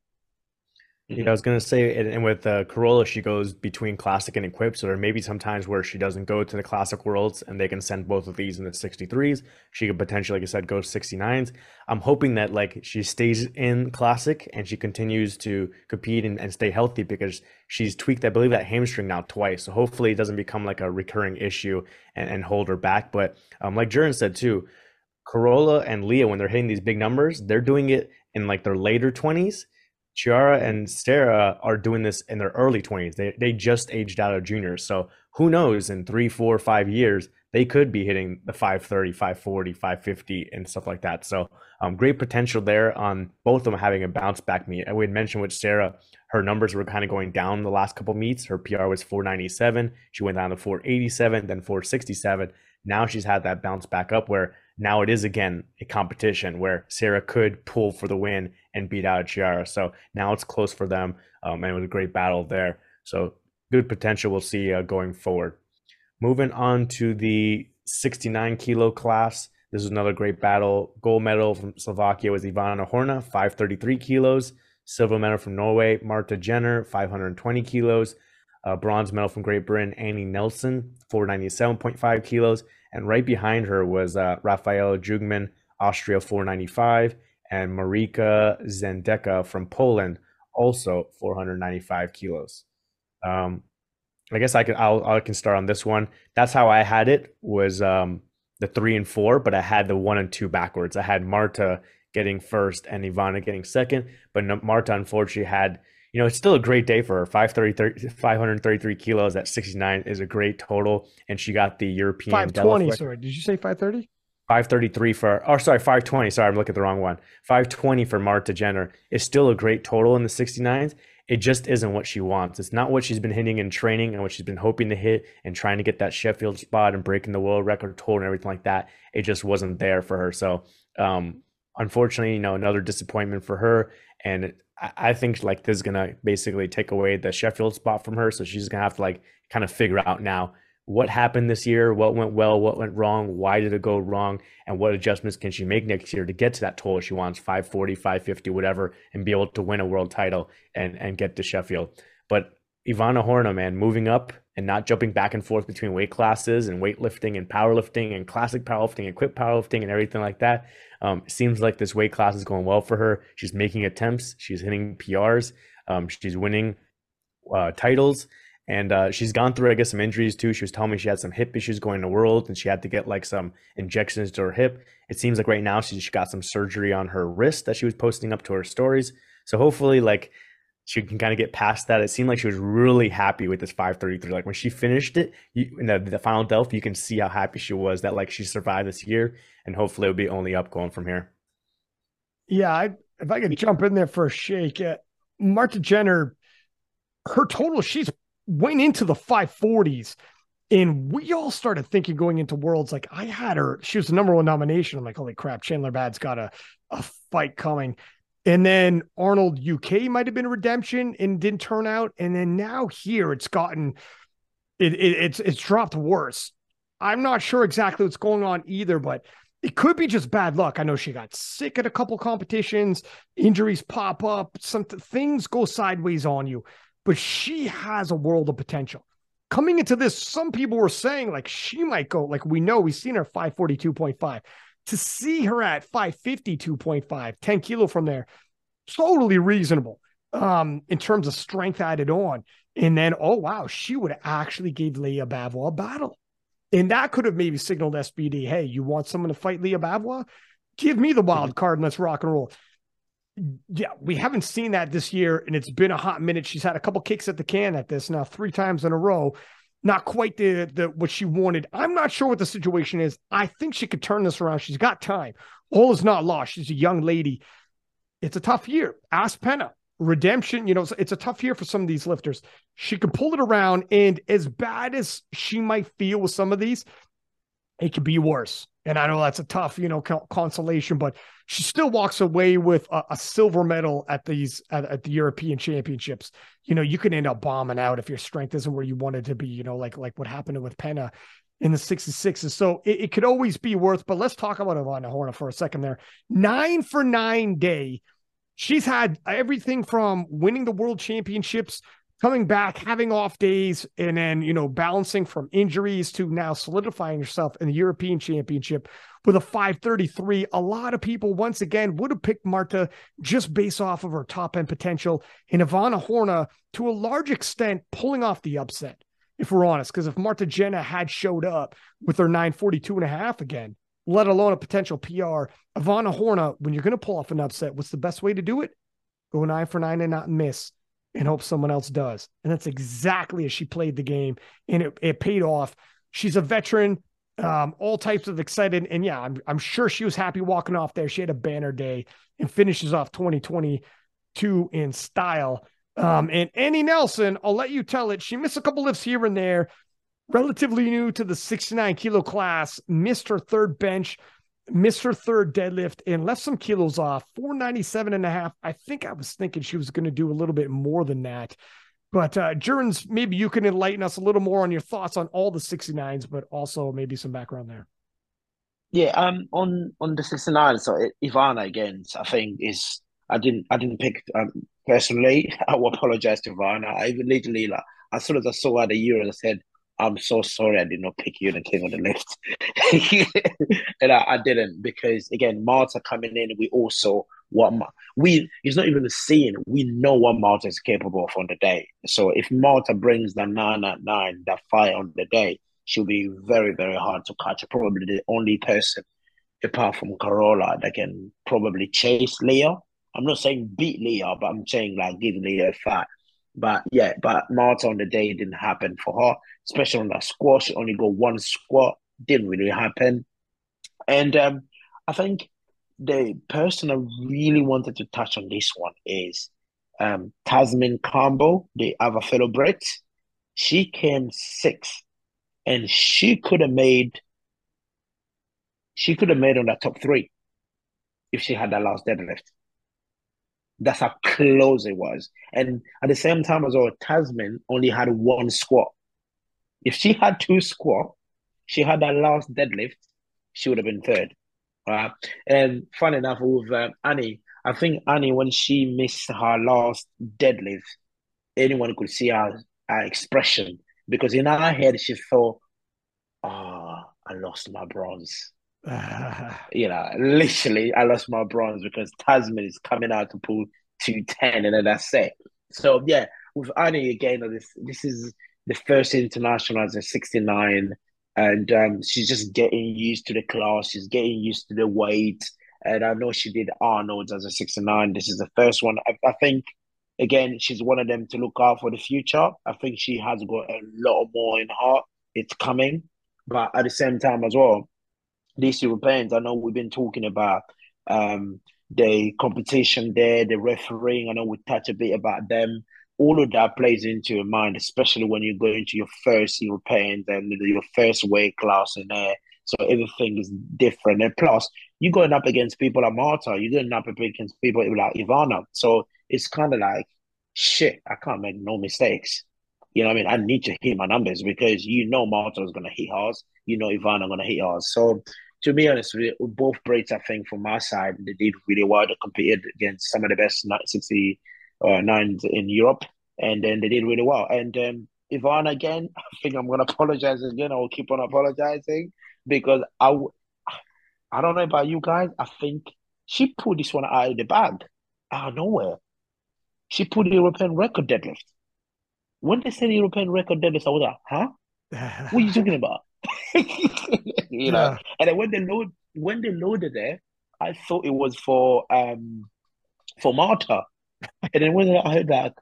[SPEAKER 2] Yeah, I was gonna say, and, and with uh, Carola, she goes between classic and equipped. So there may be some times where she doesn't go to the classic worlds, and they can send both of these in the 63s. She could potentially, like I said, go 69s. I'm hoping that like she stays in classic and she continues to compete and, and stay healthy because she's tweaked, I believe, that hamstring now twice. So hopefully it doesn't become like a recurring issue and, and hold her back. But um, like Jern said too, Carola and Lya, when they're hitting these big numbers, they're doing it in like their later 20s Chiara and Sarah are doing this in their early 20s. They, they just aged out of juniors. So who knows in three, four, five years, they could be hitting the 530, 540, 550 and stuff like that. So um, great potential there on both of them having a bounce back meet. And we had mentioned with Sarah, her numbers were kind of going down the last couple meets. Her PR was 497. She went down to 487, then 467. Now she's had that bounce back up where now it is again a competition where Sarah could pull for the win and beat out Chiara. So now it's close for them, um, and it was a great battle there. So good potential we'll see uh, going forward. Moving on to the 69 kilo class. This is another great battle. Gold medal from Slovakia was Ivana Horna, 533 kilos. Silver medal from Norway, Marta Jenner, 520 kilos. Uh, bronze medal from Great Britain, Annie Nelson, 497.5 kilos. And right behind her was uh, Rafaela Jugman, Austria 495, and Marika Zendeka from Poland, also 495 kilos. Um, I guess I can I'll, I can start on this one. That's how I had it was um, the three and four, but I had the one and two backwards. I had Marta getting first and Ivana getting second, but Marta unfortunately had you know, it's still a great day for her. 533 kilos at 69 is a great total. And she got the European
[SPEAKER 3] 520, sorry. Did you say 530?
[SPEAKER 2] 533 for, oh, sorry, 520. Sorry, I'm looking at the wrong one. 520 for Marta Jenner is still a great total in the 69s. It just isn't what she wants. It's not what she's been hitting in training and what she's been hoping to hit and trying to get that Sheffield spot and breaking the world record total and everything like that. It just wasn't there for her. So, um, unfortunately, you know, another disappointment for her. And I think like this is gonna basically take away the Sheffield spot from her. So she's gonna have to like kind of figure out now what happened this year, what went well, what went wrong, why did it go wrong, and what adjustments can she make next year to get to that total she wants, 540, 550, whatever, and be able to win a world title and and get to Sheffield. But Ivana Horna, man, moving up and not jumping back and forth between weight classes and weightlifting and powerlifting and classic powerlifting and quick powerlifting and everything like that. Um, seems like this weight class is going well for her. She's making attempts. She's hitting PRs. Um, she's winning uh, titles. And uh, she's gone through, I guess, some injuries too. She was telling me she had some hip issues going to the World, and she had to get like some injections to her hip. It seems like right now she she got some surgery on her wrist that she was posting up to her stories. So hopefully, like she can kind of get past that. It seemed like she was really happy with this 533. Like when she finished it you, in the, the final Delph, you can see how happy she was that like she survived this year, and hopefully it'll be only up going from here.
[SPEAKER 3] Yeah, I, if I could jump in there for a shake, uh, Marta Jenner, her total, she's went into the 540s. And we all started thinking going into worlds like I had her, she was the number one nomination. I'm like, holy crap, Chandler Bad's got a, a fight coming. And then Arnold UK might have been redemption and didn't turn out. And then now here it's gotten it, it it's it's dropped worse. I'm not sure exactly what's going on either, but it could be just bad luck. I know she got sick at a couple competitions, injuries pop up, some things go sideways on you but she has a world of potential. Coming into this, some people were saying like she might go, like we know we've seen her 542.5. To see her at 552.5, 10 kilo from there, totally reasonable um, in terms of strength added on. And then, oh, wow, she would actually give Lya Bavoil a battle. And that could have maybe signaled SBD, hey, you want someone to fight Lya Bavoil? Give me the wild card and let's rock and roll yeah, we haven't seen that this year, and it's been a hot minute. She's had a couple kicks at the can at this now, three times in a row. Not quite the the what she wanted. I'm not sure what the situation is. I think she could turn this around. She's got time. All is not lost. She's a young lady. It's a tough year. Ask Penna. Redemption, you know, it's a tough year for some of these lifters. She could pull it around, and as bad as she might feel with some of these, it could be worse. And I know that's a tough, you know, consolation, but she still walks away with a, a silver medal at these at, at, the European Championships. You know, you can end up bombing out if your strength isn't where you wanted to be. You know, like like what happened with Penna in the 66s. So it, it could always be worth. But let's talk about Ivana Horna for a second. There, nine for nine day. She's had everything from winning the World Championships coming back, having off days, and then, you know, balancing from injuries to now solidifying yourself in the European Championship with a 533. A lot of people, once again, would have picked Marta just based off of her top end potential. And Ivana Horna, to a large extent, pulling off the upset, if we're honest. Because if Marta Jenner had showed up with her 942 and a half again, let alone a potential PR, Ivana Horna, when you're going to pull off an upset, what's the best way to do it? Go nine for nine and not miss and hope someone else does. And that's exactly as she played the game. And it, it paid off. She's a veteran, um, all types of excited. And yeah, I'm, I'm sure she was happy walking off there. She had a banner day and finishes off 2022 in style. Um, and Annie Nelson, I'll let you tell it. She missed a couple lifts here and there, relatively new to the 69 kilo class, missed her third bench missed her third deadlift and left some kilos off 497 and a half. I think i was thinking she was going to do a little bit more than that. But uh Jurns, maybe you can enlighten us a little more on your thoughts on all the 69s but also maybe some background there.
[SPEAKER 4] Yeah um on on the 69 so ivana again i think is i didn't i didn't pick um personally. I will apologize to ivana. I literally like as soon as i saw her the year i said I'm so sorry I did not pick you and king of the lift. and I, I, didn't because again, Marta coming in, we also what we it's not even a seeing, we know what Marta is capable of on the day. So if Marta brings the nine at nine, that fight on the day, she'll be very, very hard to catch. Probably the only person apart from Carola that can probably chase Lya. I'm not saying beat Lya, but I'm saying like give Lya a fight. But yeah, but Marta on the day didn't happen for her, especially on that squat. She only got one squat, didn't really happen. And um, I think the person I really wanted to touch on this one is um, Tasmin Campbell, the other fellow Brit. She came sixth, and she could have made she could have made on the top three if she had that last deadlift. That's how close it was. And at the same time as well, Tasmin only had one squat. If she had two squat, she had that last deadlift, she would have been third. Right? And fun enough with uh, Annie, I think Annie, when she missed her last deadlift, anyone could see her, her expression because in her head she thought, "Ah, oh, I lost my bronze." you know, literally, I lost my bronze because Tasmin is coming out to pull 210 and then that's it. So, yeah, with Annie again, this this is the first international as a 69, and um, she's just getting used to the class, she's getting used to the weight. And I know she did Arnold's as a 69. This is the first one. I, I think, again, she's one of them to look out for the future. I think she has got a lot more in her. It's coming. But at the same time, as well, these Europeans, I know we've been talking about um, the competition there, the refereeing. I know we touch a bit about them. All of that plays into your mind, especially when you go into your first Europeans and your first weight class in there. So everything is different. And plus, you're going up against people like Marta, you're going up against people like Ivana. So it's kind of like, shit, I can't make no mistakes. You know I mean? I need to hit my numbers because you know Marta is going to hit ours. You know Ivana going to hit ours. So to be honest with you, both Brits, I think, from my side, they did really well. They competed against some of the best 69 uh, in Europe, and then they did really well. And um, Ivana, again, I think I'm going to apologize again. I will keep on apologizing because I, I don't know about you guys. I think she pulled this one out of the bag, out of nowhere. She pulled the European record deadlift. When they said European record deadlift, I was like, huh? what are you talking about? you know. Yeah. And then when they load when they loaded it, I thought it was for um for Marta. and then when I heard that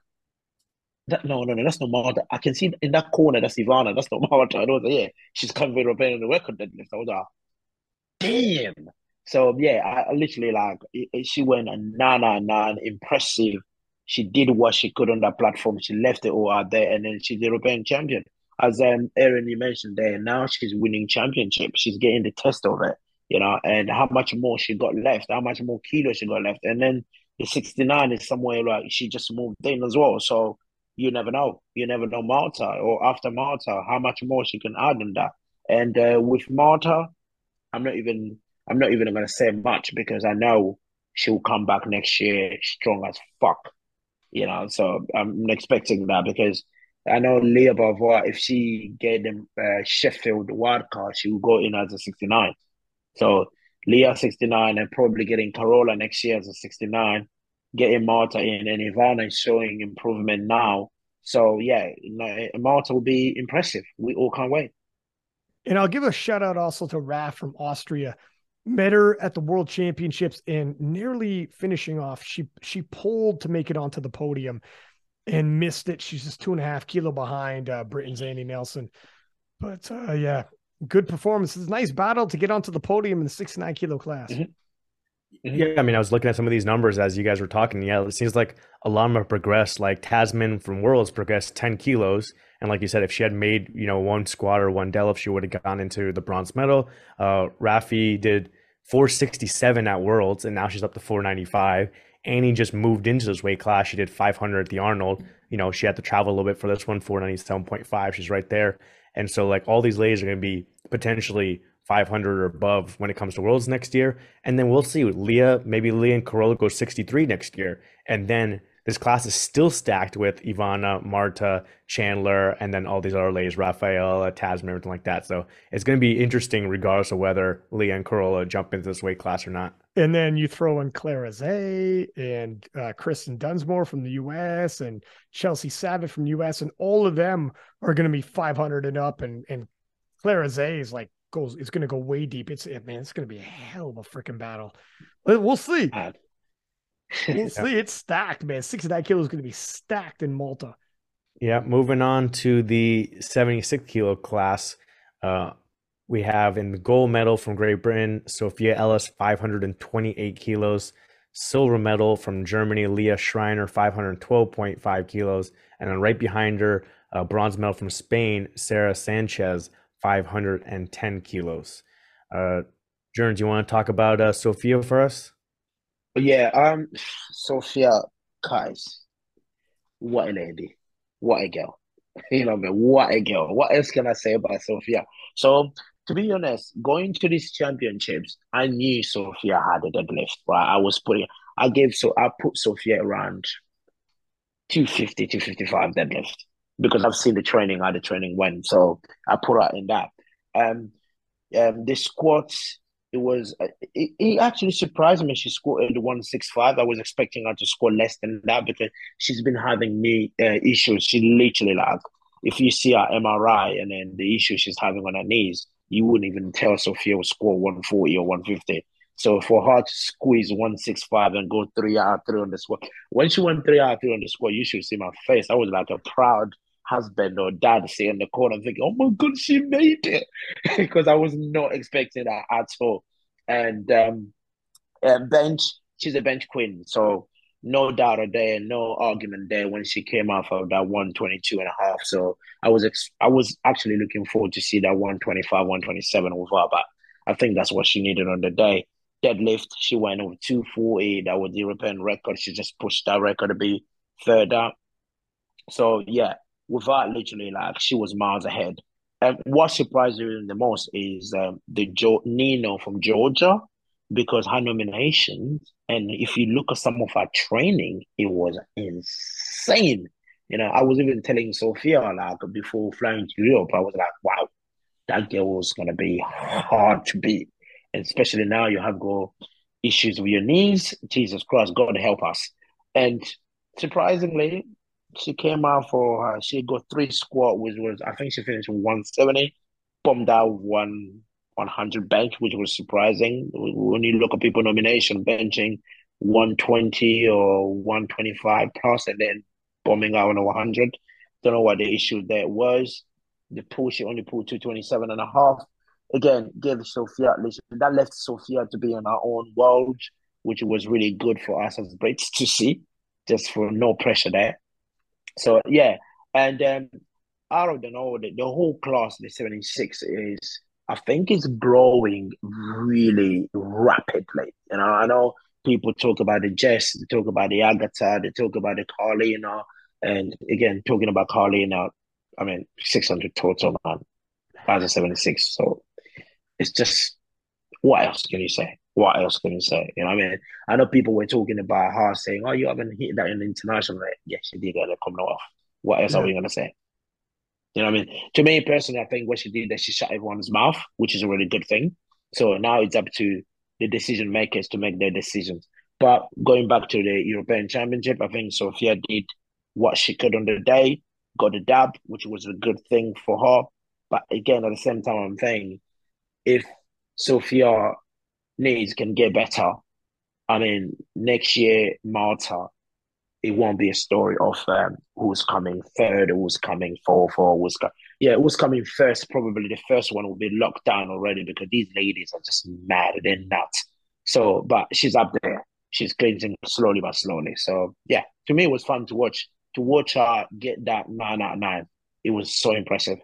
[SPEAKER 4] that no no no that's not Marta. I can see in that corner that's Ivana, that's not Marta. I was like, yeah, she's coming with on the record deadlift. I was like, damn. So yeah, I, I literally like it, it, she went a nine nine nine impressive. She did what she could on that platform. She left it all out there, and then she's the European champion as um, Aaron you mentioned there, now she's winning championships. She's getting the test of it, you know, and how much more she got left, how much more kilo she got left, and then the sixty nine is somewhere like she just moved in as well. So you never know, you never know Malta or after Malta, how much more she can add in that. And uh, with Marta, I'm not even I'm not even going to say much because I know she'll come back next year strong as fuck. You know, so I'm expecting that because I know Lya Bavoil, if she get them uh, Sheffield wild card, she will go in as a 69. So Lya 69 and probably getting Carola next year as a 69, getting Marta in, and Ivana is showing improvement now. So yeah, Marta will be impressive. We all can't wait.
[SPEAKER 3] And I'll give a shout out also to Raf from Austria. Met her at the World Championships and nearly finishing off. She she pulled to make it onto the podium and missed it. She's just two and a half kilo behind uh, Britain's Annie Nelson. But uh, yeah, good performance. It's a nice battle to get onto the podium in the 69 kilo class. Mm-hmm.
[SPEAKER 2] Mm-hmm. Yeah, I mean, I was looking at some of these numbers as you guys were talking. Yeah, it seems like a lot of them have progressed. Like Tasmin from Worlds progressed 10 kilos. And like you said, if she had made, you know, one squat or one deadlift, she would have gone into the bronze medal. Uh, Rafi did 467 at Worlds, and now she's up to 495. Annie just moved into this weight class. She did 500 at the Arnold. You know, she had to travel a little bit for this one, 497.5. She's right there. And so, like, all these ladies are going to be potentially 500 or above when it comes to Worlds next year. And then we'll see. Lya, maybe Lya and Carola go 63 next year. And then this class is still stacked with Ivana, Marta, Chandler, and then all these other ladies, Rafaela, Tasmin, everything like that. So it's going to be interesting regardless of whether Lya and Carola jump into this weight class or not.
[SPEAKER 3] And then you throw in Clara Zay and uh, Kristen Dunsmore from the U.S. and Chelsea Savage from the U.S. and all of them are going to be 500 and up. And and Clara Zay is like goes, it's going to go way deep. It's man, it's going to be a hell of a freaking battle. We'll see. We'll see. It's stacked, man. 69 kilos is going to be stacked in Malta.
[SPEAKER 2] Yeah. Moving on to the 76 kilo class. Uh, We have in the gold medal from Great Britain, Sophia Ellis, 528 kilos. Silver medal from Germany, Leah Schreiner, 512.5 kilos. And then right behind her, bronze medal from Spain, Sarah Sanchez, 510 kilos. Uh, Jerns, you want to talk about uh, Sophia for us?
[SPEAKER 4] Yeah, um, Sophia Kais, what a lady, what a girl. You know, what a girl. What else can I say about Sophia? So, to be honest, going to these championships, I knew Sophia had a deadlift, right? I was putting, I gave, so I put Sophia around 250, 255 deadlift because I've seen the training, how the training went. So I put her in that. Um, um, the squats, it was, it, it actually surprised me. She scored the 165. I was expecting her to score less than that because she's been having knee uh, issues. She literally, like, if you see her MRI and then the issue she's having on her knees, you wouldn't even tell Sophia would score 140 or 150. So for her to squeeze 165 and go three out three on the score, when she went three out three on the score, you should see my face. I was like a proud husband or dad sitting in the corner thinking, oh my God, she made it. because I was not expecting that at all. And um, bench, she's a bench queen. So no doubt there, no argument there when she came off of that 122 and a half. So I was ex- I was actually looking forward to see that 125, 127 with her, but I think that's what she needed on the day. Deadlift, she went over 240. That was the European record. She just pushed that record to be third up. So yeah, without literally like she was miles ahead. And what surprised me the most is um, the jo- Nino from Georgia because her nominations and if you look at some of her training, it was insane. You know, I was even telling Sophia like before flying to Europe, I was like, wow, that girl was gonna be hard to beat. And especially now you have got issues with your knees. Jesus Christ, God help us. And surprisingly, she came out for her. She got three squat, which was I think she finished 170, bombed out one 100 bench, which was surprising. When you look at people nomination benching 120 or 125 plus and then bombing out on a 100. Don't know what the issue there was. The pull, she only pulled 227 and a half. Again, gave Sophia, that left Sophia to be in her own world, which was really good for us as Brits to see, just for no pressure there. So, yeah. And um, out of the know, the, the whole class, the 76 is I think it's growing really rapidly. You know, I know people talk about the Jess, they talk about the Agatha, they talk about the Carlina, and again, talking about Carlina, I mean, 600 total, man, 1,076. So it's just, what else can you say? What else can you say? You know, what I mean, I know people were talking about her saying, "Oh, you haven't hit that in the international." Like, yes, she did get a coming off. What else yeah. are we gonna say? You know what I mean? To me personally, I think what she did that she shut everyone's mouth, which is a really good thing. So now it's up to the decision makers to make their decisions. But going back to the European Championship, I think Sophia did what she could on the day, got a dab, which was a good thing for her. But again, at the same time, I'm saying if Sophia needs can get better, I mean, next year, Malta, it won't be a story of um, who's coming third, who's coming fourth, or who's co- yeah, who's coming first. Probably the first one will be locked down already because these ladies are just mad. They're nuts. So, but she's up there. She's cleansing slowly but slowly. So yeah, to me it was fun to watch. To watch her get that nine out of nine, it was so impressive.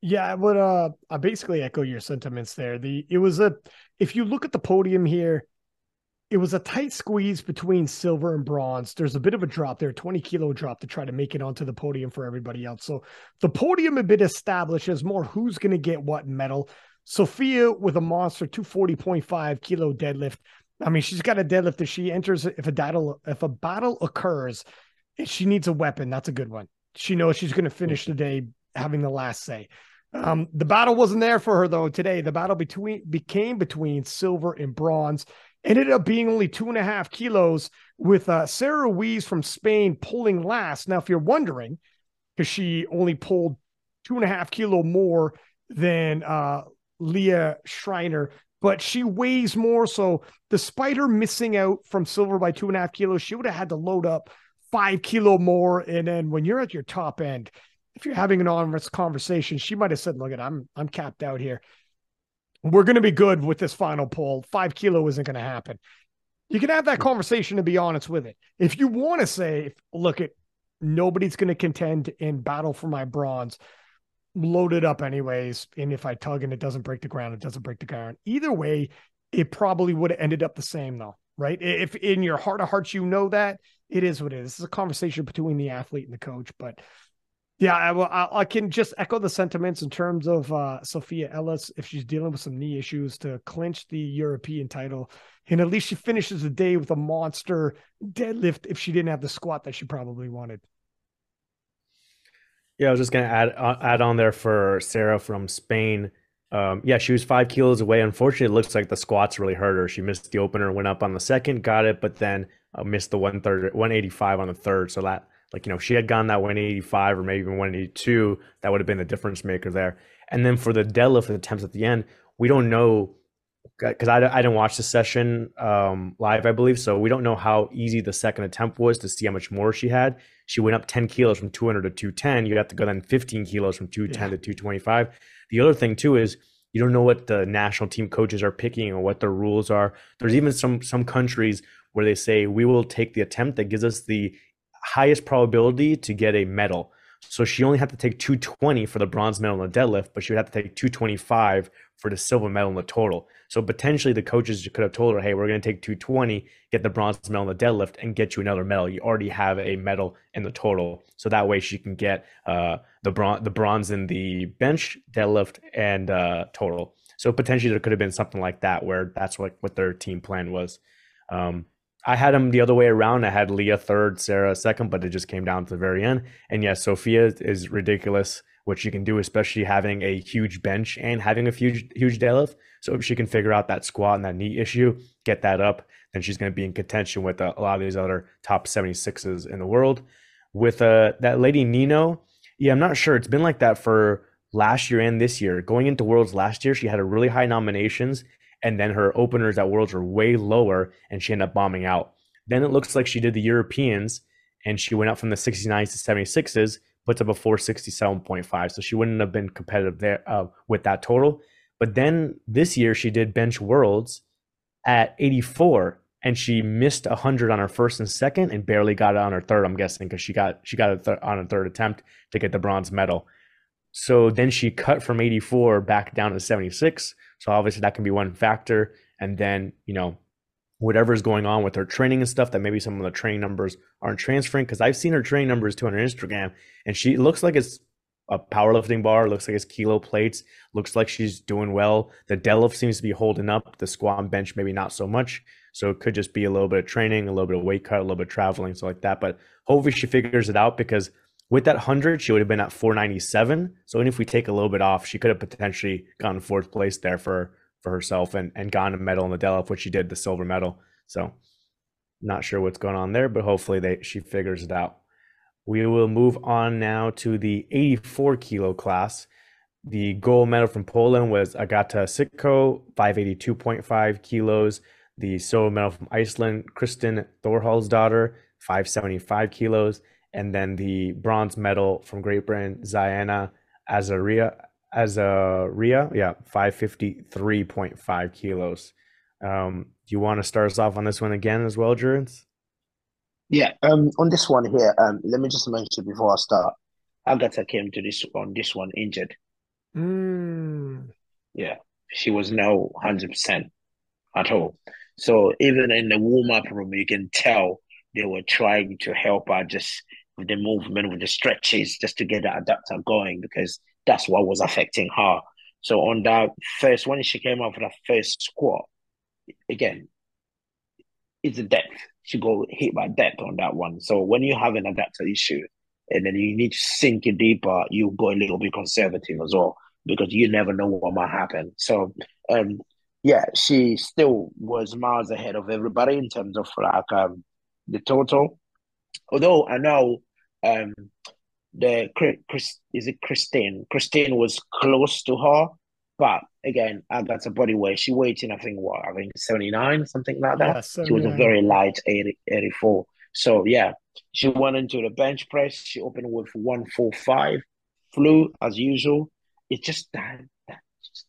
[SPEAKER 3] Yeah, I would uh I basically echo your sentiments there. The it was a if you look at the podium here, it was a tight squeeze between silver and bronze. There's a bit of a drop there, 20 kilo drop to try to make it onto the podium for everybody else. So the podium had been established as more who's going to get what medal. Sophia with a monster 240.5 kilo deadlift. I mean, she's got a deadlift if she enters if a battle if a battle occurs and she needs a weapon, that's a good one. She knows she's going to finish the day having the last say. Um, the battle wasn't there for her though today. The battle between became between silver and bronze ended up being only two and a half kilos with uh, Sarah Ruiz from Spain pulling last. Now, if you're wondering, because she only pulled two and a half kilo more than uh, Leah Schreiner, but she weighs more. So, despite her missing out from silver by two and a half kilos, she would have had to load up five kilo more. And then when you're at your top end, if you're having an honest conversation, she might have said, "Look, at I'm I'm capped out here. We're going to be good with this final pull. Five kilo isn't going to happen." You can have that conversation and be honest with it. If you want to say, "Look, at nobody's going to contend in battle for my bronze," load it up anyways. And if I tug and it doesn't break the ground, it doesn't break the ground. Either way, it probably would have ended up the same though, right? If in your heart of hearts you know that, it is what it is. This is a conversation between the athlete and the coach, but yeah, I, will, I, I can just echo the sentiments in terms of uh, Sophia Ellis if she's dealing with some knee issues to clinch the European title, and at least she finishes the day with a monster deadlift if she didn't have the squat that she probably wanted.
[SPEAKER 2] Yeah, I was just gonna add uh, add on there for Sarah from Spain. Um, yeah, she was five kilos away. Unfortunately, it looks like the squats really hurt her. She missed the opener, went up on the second, got it, but then uh, missed the one third, one eighty five on the third. So that like, you know, if she had gone that 185 or maybe even 182, that would have been the difference maker there. And then for the deadlift attempts at the end, we don't know because I, I didn't watch the session um, live, I believe. So we don't know how easy the second attempt was to see how much more she had. She went up 10 kilos from 200 to 210. You'd have to go then 15 kilos from 210 yeah. to 225. The other thing, too, is you don't know what the national team coaches are picking or what their rules are. There's even some some countries where they say we will take the attempt that gives us the highest probability to get a medal. So she only had to take 220 for the bronze medal in the deadlift, but she would have to take 225 for the silver medal in the total. So potentially the coaches could have told her, hey, we're going to take 220, get the bronze medal in the deadlift, and get you another medal. You already have a medal in the total. So that way she can get uh, the, bron- the bronze in the bench, deadlift, and uh, total. So potentially there could have been something like that where that's what, what their team plan was. Um, I had them the other way around. I had Leah third, Sarah second, but it just came down to the very end. And yes, Sophia is ridiculous what she can do, especially having a huge bench and having a huge huge deadlift. So if she can figure out that squat and that knee issue, get that up, then she's going to be in contention with a, a lot of these other top 76s in the world. With uh, that lady Nino, yeah, I'm not sure. It's been like that for last year and this year. Going into Worlds last year, she had a really high nominations and then her openers at Worlds were way lower, and she ended up bombing out. Then it looks like she did the Europeans, and she went up from the 69s to 76s, puts up a 467.5. So she wouldn't have been competitive there uh, with that total. But then this year she did bench worlds at 84 and she missed 100 on her first and second and barely got it on her third i'm guessing because she got she got it th- on a third attempt to get the bronze medal so then she cut from 84 back down to 76 so obviously that can be one factor. And then, you know, whatever's going on with her training and stuff that maybe some of the training numbers aren't transferring. Because I've seen her training numbers to on her Instagram and she looks like it's a powerlifting bar, looks like it's kilo plates, looks like she's doing well. The deadlift seems to be holding up, the squat and bench maybe not so much. So it could just be a little bit of training, a little bit of weight cut, a little bit of traveling, so like that. But hopefully she figures it out because with that 100, she would have been at 497. So even if we take a little bit off, she could have potentially gotten fourth place there for for herself and, and gotten a medal in the deadlift, which she did, the silver medal. So not sure what's going on there, but hopefully they she figures it out. We will move on now to the 84 kilo class. The gold medal from Poland was Agata Sitko, 582.5 kilos. The silver medal from Iceland, Kristen Thorhallsdottir, 575 kilos and then the bronze medal from Great Britain, Ziana Azaria, Azaria, yeah, 553.5 kilos. Um, do you want to start us off on this one again as well, Jurens?
[SPEAKER 4] Yeah, um, on this one here, um, let me just mention before I start, Agatha came to this on this one injured.
[SPEAKER 3] Mm.
[SPEAKER 4] Yeah, she was no hundred percent at all. So even in the warm up room, you can tell they were trying to help her just with the movement, with the stretches, just to get that adductor going because that's what was affecting her. So on that first, when she came up for that first squat, again, it's a depth. She go hit by depth on that one. So when you have an adductor issue, and then you need to sink it deeper, you go a little bit conservative as well because you never know what might happen. So, um, yeah, she still was miles ahead of everybody in terms of like um, the total. Although I know um, the Chris is it Christine? Christine was close to her, but again, that's a body weight. She waiting, I think what I think seventy nine, something like that. Yeah, she was a very light 80, 84. So yeah, she went into the bench press. She opened with one four five. flew as usual. It just that that,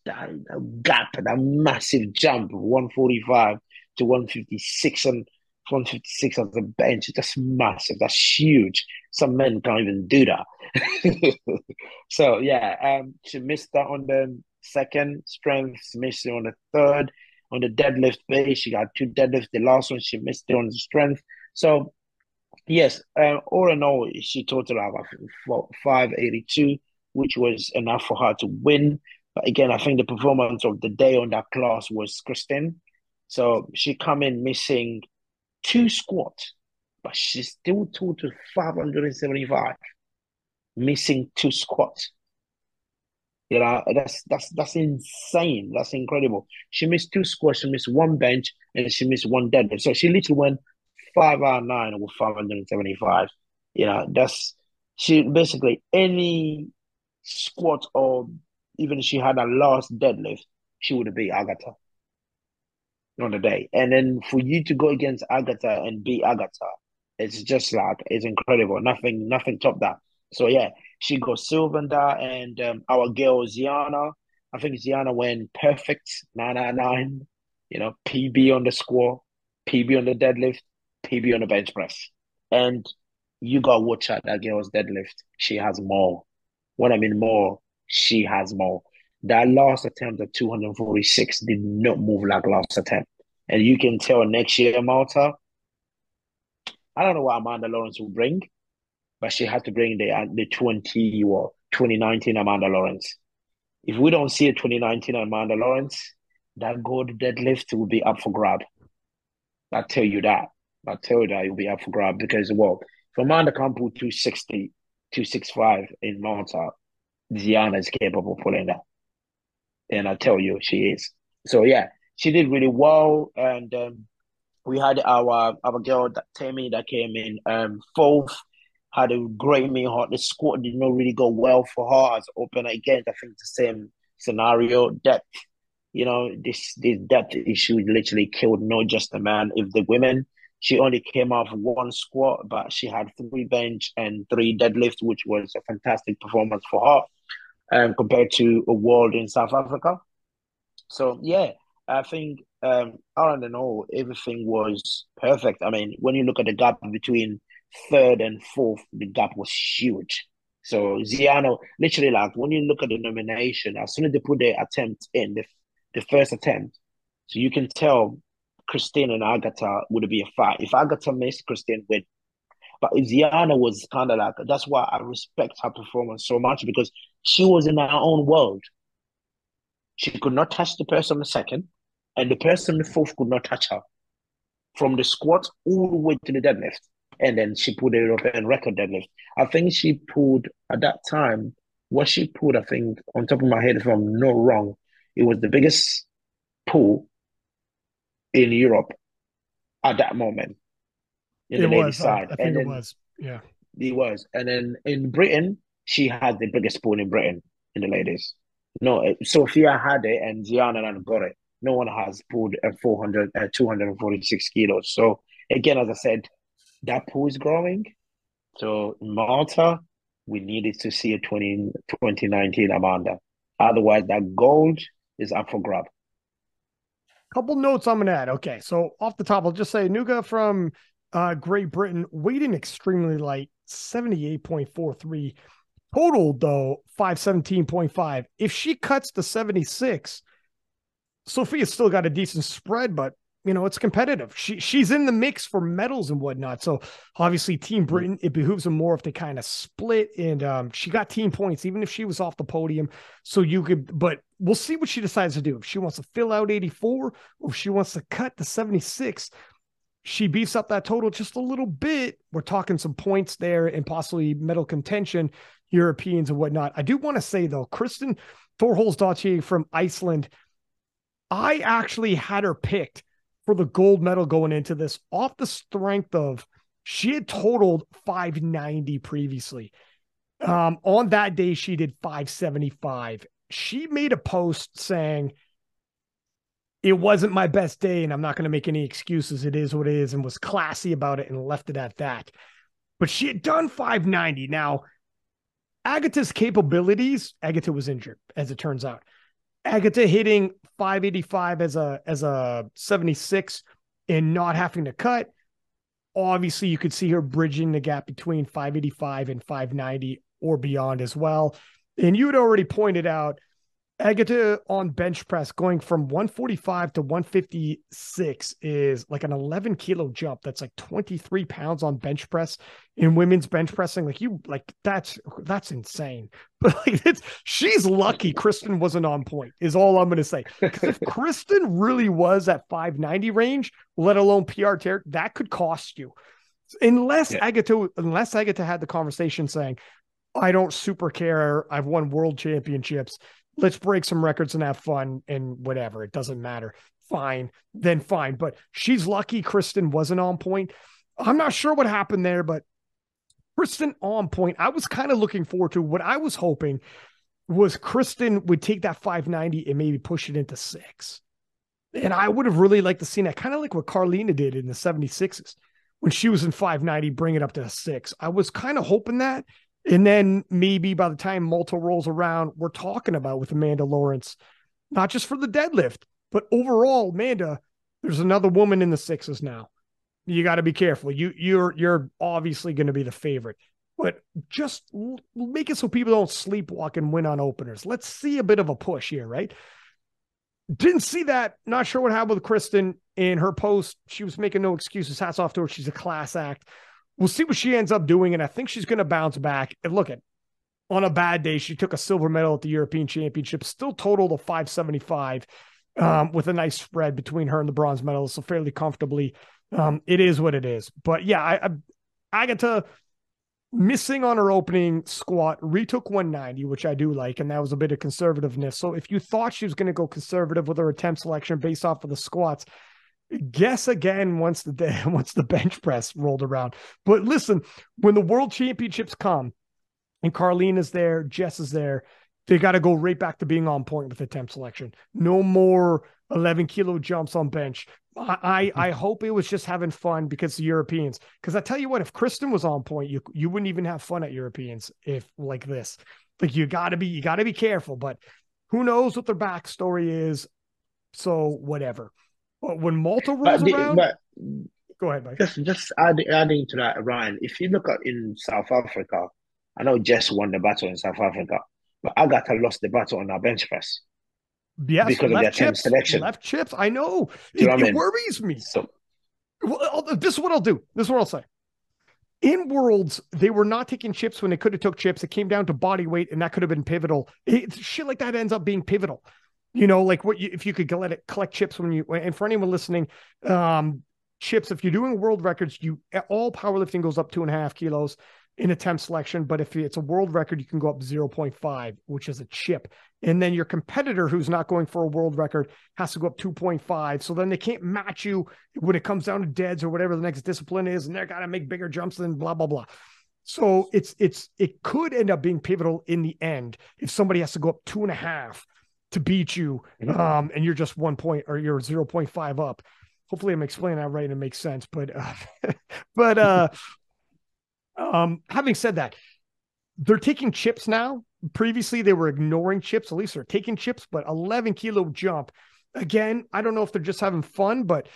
[SPEAKER 4] that, that gap, that massive jump of 145 to 156 and 156 on the bench. That's massive. That's huge. Some men can't even do that. so yeah, um, she missed that on the second strength, she missed it on the third. On the deadlift base, she got two deadlifts. The last one, she missed it on the strength. So yes, uh, all in all, she totaled about 582, which was enough for her to win. But again, I think the performance of the day on that class was Christine. So she come in missing two squats, but she still totaled 575, missing two squats. You know, that's that's that's insane. That's incredible. She missed two squats, she missed one bench, and she missed one deadlift. So she literally went five out of nine with 575. You know, that's she basically any squat or even if she had a last deadlift, she would have beat Agatha on the day. And then for you to go against Agatha and beat Agatha, it's just like it's incredible. Nothing, nothing top that. So yeah, she goes Sylvanda and um, our girl Ziana. I think Ziana went perfect, nine of nine. You know, PB on the score, PB on the deadlift, PB on the bench press. And you got to watch out that girl's deadlift. She has more. What I mean more, she has more. That last attempt at 246 did not move like last attempt. And you can tell next year, Malta, I don't know what Amanda Lawrence will bring, but she had to bring the uh, the 20 or 2019 Amanda Lawrence. If we don't see a 2019 Amanda Lawrence, that gold deadlift will be up for grab. I tell you that. I tell you that it will be up for grab because, well, Amanda can't pull 260, 265 in Malta, Ziana is capable of pulling that and I tell you, she is. So yeah, she did really well, and um, we had our our girl that Tammy that came in um, fourth. Had a great meet heart. The squad did not really go well for her as opener. Again, I think the same scenario. Depth, you know, this this depth issue literally killed not just the man, if the women. She only came off one squat, but she had three bench and three deadlift, which was a fantastic performance for her um, compared to a world in South Africa. So yeah, I think um, all in all, everything was perfect. I mean, when you look at the gap between third and fourth, the gap was huge. So Ziana, literally, like when you look at the nomination, as soon as they put their attempt in, the, the first attempt, so you can tell Christine and Agatha would be a fight. If Agatha missed, Christine would but Ziana was kind of like that's why I respect her performance so much because she was in her own world. She could not touch the person the second, and the person the fourth could not touch her. From the squat all the way to the deadlift. And then she pulled a European record deadlift. I think she pulled at that time, what she pulled, I think, on top of my head, if I'm not wrong, it was the biggest pull in Europe at that moment
[SPEAKER 3] in it the ladies' side. I, I think and it was. Yeah.
[SPEAKER 4] He was. And then in Britain, she had the biggest spoon in Britain in the ladies. No, Sophia had it and Ziana got it. No one has pulled a 400, uh, 246 kilos. So again, as I said, that pool is growing. So in Malta, we needed to see a 20, 2019 Amanda. Otherwise, that gold is up for grab.
[SPEAKER 3] Couple notes I'm gonna add. Okay, so off the top, I'll just say Nuga from uh, Great Britain weighed in extremely light, 78.43. Total, though, 517.5. If she cuts to 76, Sophia's still got a decent spread, but you know, it's competitive. She she's in the mix for medals and whatnot. So obviously, Team Britain, it behooves them more if they kind of split. And um, she got team points, even if she was off the podium. So you could, but we'll see what she decides to do. If she wants to fill out 84 or if she wants to cut to 76 she beefs up that total just a little bit. We're talking some points there and possibly medal contention, Europeans and whatnot. I do want to say though, Kristen Thorhallsdottir from Iceland, I actually had her picked for the gold medal going into this off the strength of she had totaled 590 previously. Um, on that day, she did 575. She made a post saying, it wasn't my best day and I'm not going to make any excuses. It is what it is and was classy about it and left it at that. But she had done 590. Now, Agata's capabilities, Agata was injured, as it turns out. Agata hitting 585 as a as a 76 and not having to cut. Obviously, you could see her bridging the gap between 585 and 590 or beyond as well. And you had already pointed out Agata on bench press going from 145 to 156 is like an 11 kilo jump. That's like 23 pounds on bench press in women's bench pressing. Like you, like that's that's insane. But like it's she's lucky Kristen wasn't on point, is all I'm gonna say. if Kristen really was at 590 range, let alone PR tear, that could cost you. Unless yeah. Agata, unless Agata had the conversation saying, I don't super care. I've won world championships let's break some records and have fun and whatever. It doesn't matter. Fine, then fine. But she's lucky Kristen wasn't on point. I'm not sure what happened there, but Kristen on point. I was kind of looking forward to what I was hoping was Kristen would take that 590 and maybe push it into six. And I would have really liked to see that, kind of like what Karlina did in the 76s when she was in 590, bring it up to six. I was kind of hoping that. And then maybe by the time Malta rolls around, we're talking about with Amanda Lawrence, not just for the deadlift, but overall, Amanda, there's another woman in the sixes now. You got to be careful. You you're you're obviously going to be the favorite, but just make it so people don't sleepwalk and win on openers. Let's see a bit of a push here, right? Didn't see that. Not sure what happened with Kristen in her post. She was making no excuses. Hats off to her. She's a class act. We'll see what she ends up doing. And I think she's going to bounce back. And look at on a bad day, she took a silver medal at the European Championship, still totaled a 575 um, with a nice spread between her and the bronze medal. So fairly comfortably. Um, it is what it is. But yeah, I, I Agata missing on her opening squat, retook 190, which I do like, and that was a bit of conservativeness. So if you thought she was going to go conservative with her attempt selection based off of the squats, guess again once the day once the bench press rolled around. But listen, when the world championships come and Karlina is there, Jess is there, they got to go right back to being on point with attempt selection. No more 11 kilo jumps on bench. I, I, hmm. I hope it was just having fun because the Europeans. Because I tell you what, if Kristen was on point, you you wouldn't even have fun at Europeans if like this. Like you got to be you got to be careful. But who knows what their backstory is? So whatever. But when Malta rolls but, around, but, go ahead, Mike.
[SPEAKER 4] Just just add, adding to that, Ryan. If you look at in South Africa, I know Jess won the battle in South Africa, but Agata lost the battle on our bench press.
[SPEAKER 3] Yes, because of their chips, selection. Left chips. I know. It, know it I mean? worries me. So, well, this is what I'll do. This is what I'll say. In worlds, they were not taking chips when they could have took chips. It came down to body weight, and that could have been pivotal. It, shit like that ends up being pivotal you know, like what you, if you could let it collect chips when you, and for anyone listening, um, chips, if you're doing world records, you all powerlifting goes up two and a half kilos in attempt selection. But if it's a world record, you can go up 0.5, which is a chip. And then your competitor who's not going for a world record has to go up 2.5. So then they can't match you when it comes down to deads or whatever the next discipline is, and they're got to make bigger jumps than blah, blah, blah. So it's it's it could end up being pivotal in the end if somebody has to go up two and a half to beat you um, and you're just one point or you're 0.5 up. Hopefully i'm explaining that right and it makes sense but uh, but uh um having said that they're taking chips now. Previously they were ignoring chips. At least they're taking chips but 11 kilo jump. Again i don't know if they're just having fun but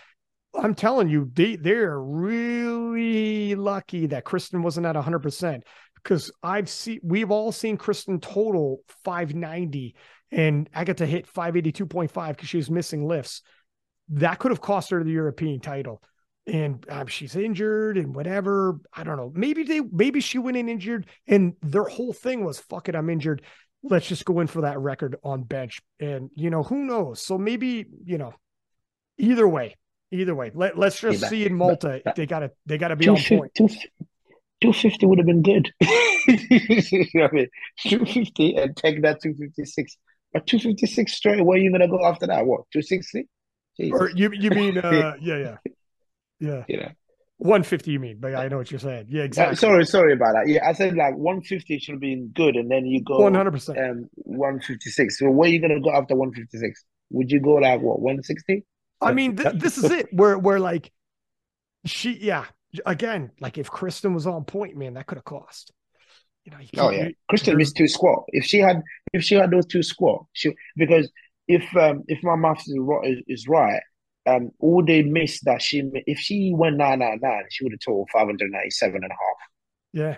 [SPEAKER 3] i'm telling you they they're really lucky that kristen wasn't at 100% because i've seen we've all seen kristen total 590 and Agata hit 582.5 because she was missing lifts. That could have cost her the European title. And um, she's injured and whatever. I don't know. Maybe they, maybe she went in injured, and their whole thing was, "Fuck it, I'm injured. Let's just go in for that record on bench." And you know, who knows? So maybe you know, either way, either way, let let's just yeah, see in Malta. But, they gotta they gotta be on point.
[SPEAKER 4] 250 would have been good. you know what I mean? 250 and take that 256 at 256 straight, where are you gonna go after that? What 260?
[SPEAKER 3] Or you you mean uh yeah, yeah. Yeah. Yeah. 150 you mean, but I know what you're saying. Yeah, uh, exactly.
[SPEAKER 4] Uh, sorry, sorry about that. Yeah, I said like 150 should be good, and then you go
[SPEAKER 3] 100 percent
[SPEAKER 4] um 156. So where are you gonna go after 156? Would you go like what 160?
[SPEAKER 3] I mean, th- this is it. Where where like she yeah, again, like if Kristen was on point, man, that could have cost. You know, you
[SPEAKER 4] oh yeah, Kristen missed two squat. If she had, if she had those two squat, she because if um if my maths is, is right, um all they missed that she if she went nine nine nine, she would have totaled five hundred ninety seven and a half.
[SPEAKER 3] Yeah.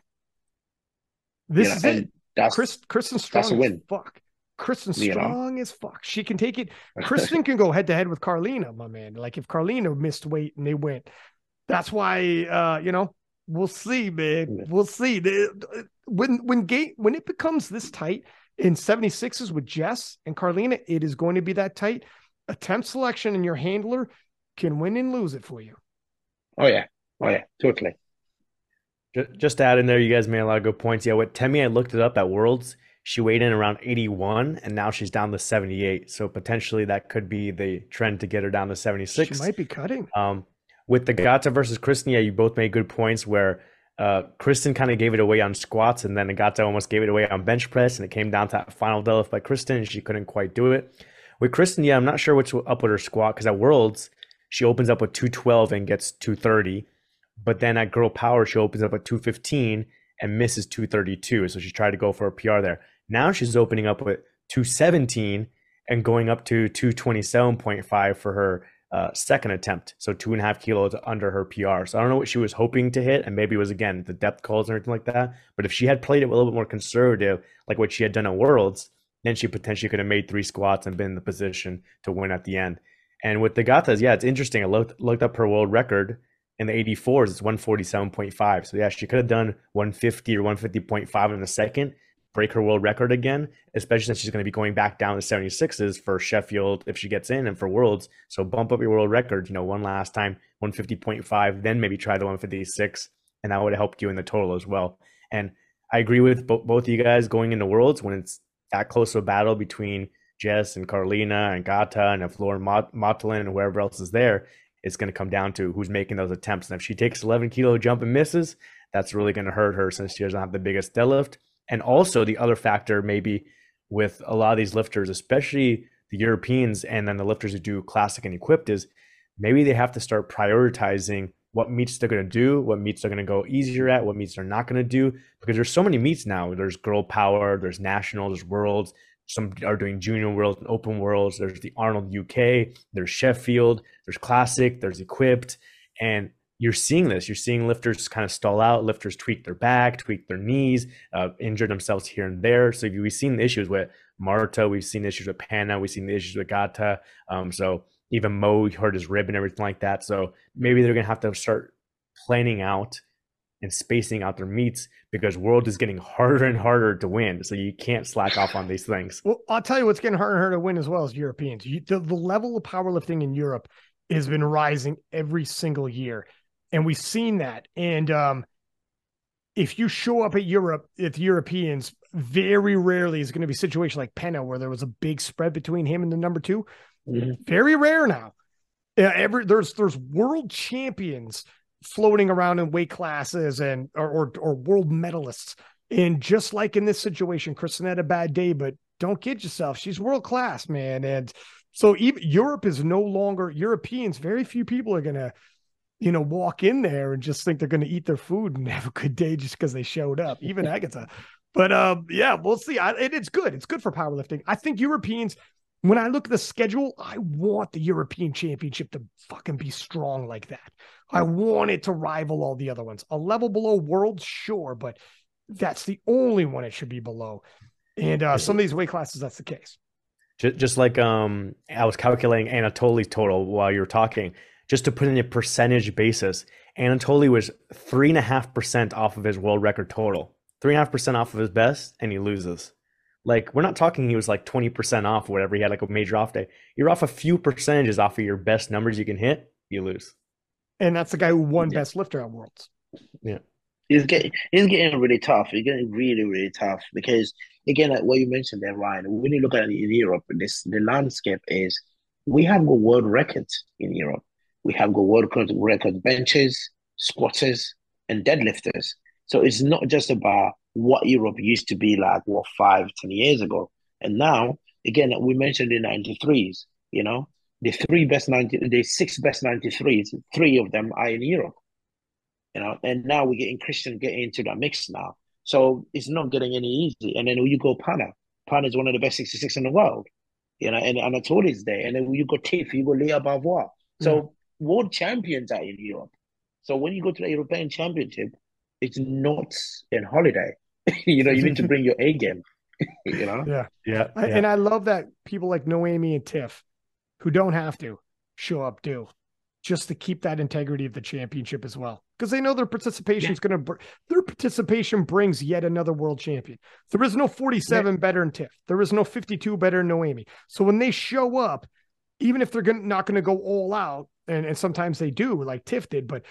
[SPEAKER 3] This you know, is it. That's Chris, Kristen Strong. That's a win. Fuck. Kristen Strong is fuck. She can take it. Kristen can go head to head with Karlina, my man. Like if Karlina missed weight and they went, that's why uh, you know, we'll see, man. We'll see. When when gate when it becomes this tight in 76s with Jess and Karlina, it is going to be that tight. Attempt selection and your handler can win and lose it for you.
[SPEAKER 4] Oh yeah. Oh yeah, totally.
[SPEAKER 2] Just to add in there, you guys made a lot of good points. Yeah, with Temi, I looked it up at Worlds. She weighed in around 81, and now she's down to 78. So potentially that could be the trend to get her down to 76.
[SPEAKER 3] She might be cutting.
[SPEAKER 2] Um, with the Gata versus Kristen, yeah, you both made good points where uh, Kristen kind of gave it away on squats, and then Agata almost gave it away on bench press, and it came down to that final deadlift by Kristen, and she couldn't quite do it. With Kristen, yeah, I'm not sure what's up with her squat because at Worlds she opens up with 212 and gets 230, but then at Girl Power she opens up at 215 and misses 232, so she tried to go for a PR there. Now she's opening up with 217 and going up to 227.5 for her uh, second attempt. So two and a half kilos under her PR. So I don't know what she was hoping to hit. And maybe it was, again, the depth calls and everything like that. But if she had played it a little bit more conservative, like what she had done at Worlds, then she potentially could have made three squats and been in the position to win at the end. And with the Gatas, yeah, it's interesting. I looked, looked up her world record in the 84s, it's 147.5. So yeah, she could have done 150 or 150.5 in a second break her world record again, especially since she's going to be going back down to 76s for Sheffield if she gets in and for Worlds. So bump up your world record, you know, one last time, 150.5, then maybe try the 156, and that would have helped you in the total as well. And I agree with bo- both of you guys going into Worlds when it's that close of a battle between Jess and Karlina and Gata and if Lauren Mot- Motlin and whoever else is there, it's going to come down to who's making those attempts. And if she takes 11 kilo jump and misses, that's really going to hurt her since she doesn't have the biggest deadlift. And also the other factor maybe with a lot of these lifters, especially the Europeans and then the lifters who do classic and equipped is maybe they have to start prioritizing what meets they're going to do, what meets they're going to go easier at, what meets they're not going to do because there's so many meets now. There's girl power, there's national, there's worlds. Some are doing junior worlds and open worlds. There's the Arnold UK, there's Sheffield, there's classic, there's equipped. And you're seeing this. You're seeing lifters kind of stall out. Lifters tweak their back, tweak their knees, uh, injure themselves here and there. So we've seen the issues with Marta. We've seen issues with Panna. We've seen the issues with Gata. Um, so even Mo hurt his rib and everything like that. So maybe they're gonna have to start planning out and spacing out their meets because world is getting harder and harder to win. So you can't slack off on these things.
[SPEAKER 3] Well, I'll tell you what's getting harder and harder to win as well as Europeans. You, the, the level of powerlifting in Europe has been rising every single year and we've seen that. And um, if you show up at Europe, if Europeans, very rarely is going to be a situation like Penna where there was a big spread between him and the number 2 mm-hmm. Very rare now. Yeah, every there's there's world champions floating around in weight classes and or, or, or world medalists. And just like in this situation, Kristen had a bad day, but don't kid yourself. She's world class, man. And so even Europe is no longer Europeans. Very few people are gonna you know, walk in there and just think they're going to eat their food and have a good day just because they showed up. Even Agata. But um, yeah, we'll see. I, it, it's good. It's good for powerlifting. I think Europeans, when I look at the schedule, I want the European Championship to fucking be strong like that. I want it to rival all the other ones. A level below World, sure, but that's the only one it should be below. And uh, some of these weight classes, that's the case.
[SPEAKER 2] Just, just like um, I was calculating Anatoly's total while you were talking just to put in a percentage basis, Anatoly was three and a half percent off of his world record total, three and a half percent off of his best, and he loses. Like we're not talking he was like twenty percent off, or whatever. He had like a major off day. You're off a few percentages off of your best numbers you can hit, you lose.
[SPEAKER 3] And that's the guy who won yeah. best lifter at Worlds.
[SPEAKER 2] Yeah.
[SPEAKER 4] He's getting he's getting really tough. He's getting really really tough because again, like what you mentioned there, Ryan. When you look at it in Europe, this the landscape is we have got world records in Europe. We have got world record benches, squatters, and deadlifters. So it's not just about what Europe used to be like, what, five, ten years ago. And now, again, we mentioned the 93s, you know, the three best 90, the six best 93s, three of them are in Europe, you know, and now we're getting Christian getting into that mix now. So it's not getting any easy. And then you go Panna. Panna is one of the best 66 in the world. You know, and Anatoly is there. And then you go Tiff, you go Lya Bavoil. So mm. World champions are in Europe. So when you go to the European Championship, it's not a holiday. you know, you need to bring your A game. you know?
[SPEAKER 3] Yeah. Yeah. I, And I love that people like Noemi and Tiff, who don't have to show up, do just to keep that integrity of the championship as well. Because they know their participation is yeah. going to, their participation brings yet another world champion. There is no 47 yeah. better than Tiff. There is no 52 better than Noemi. So when they show up, even if they're gonna, not going to go all out, and, and sometimes they do, like Tiff did, but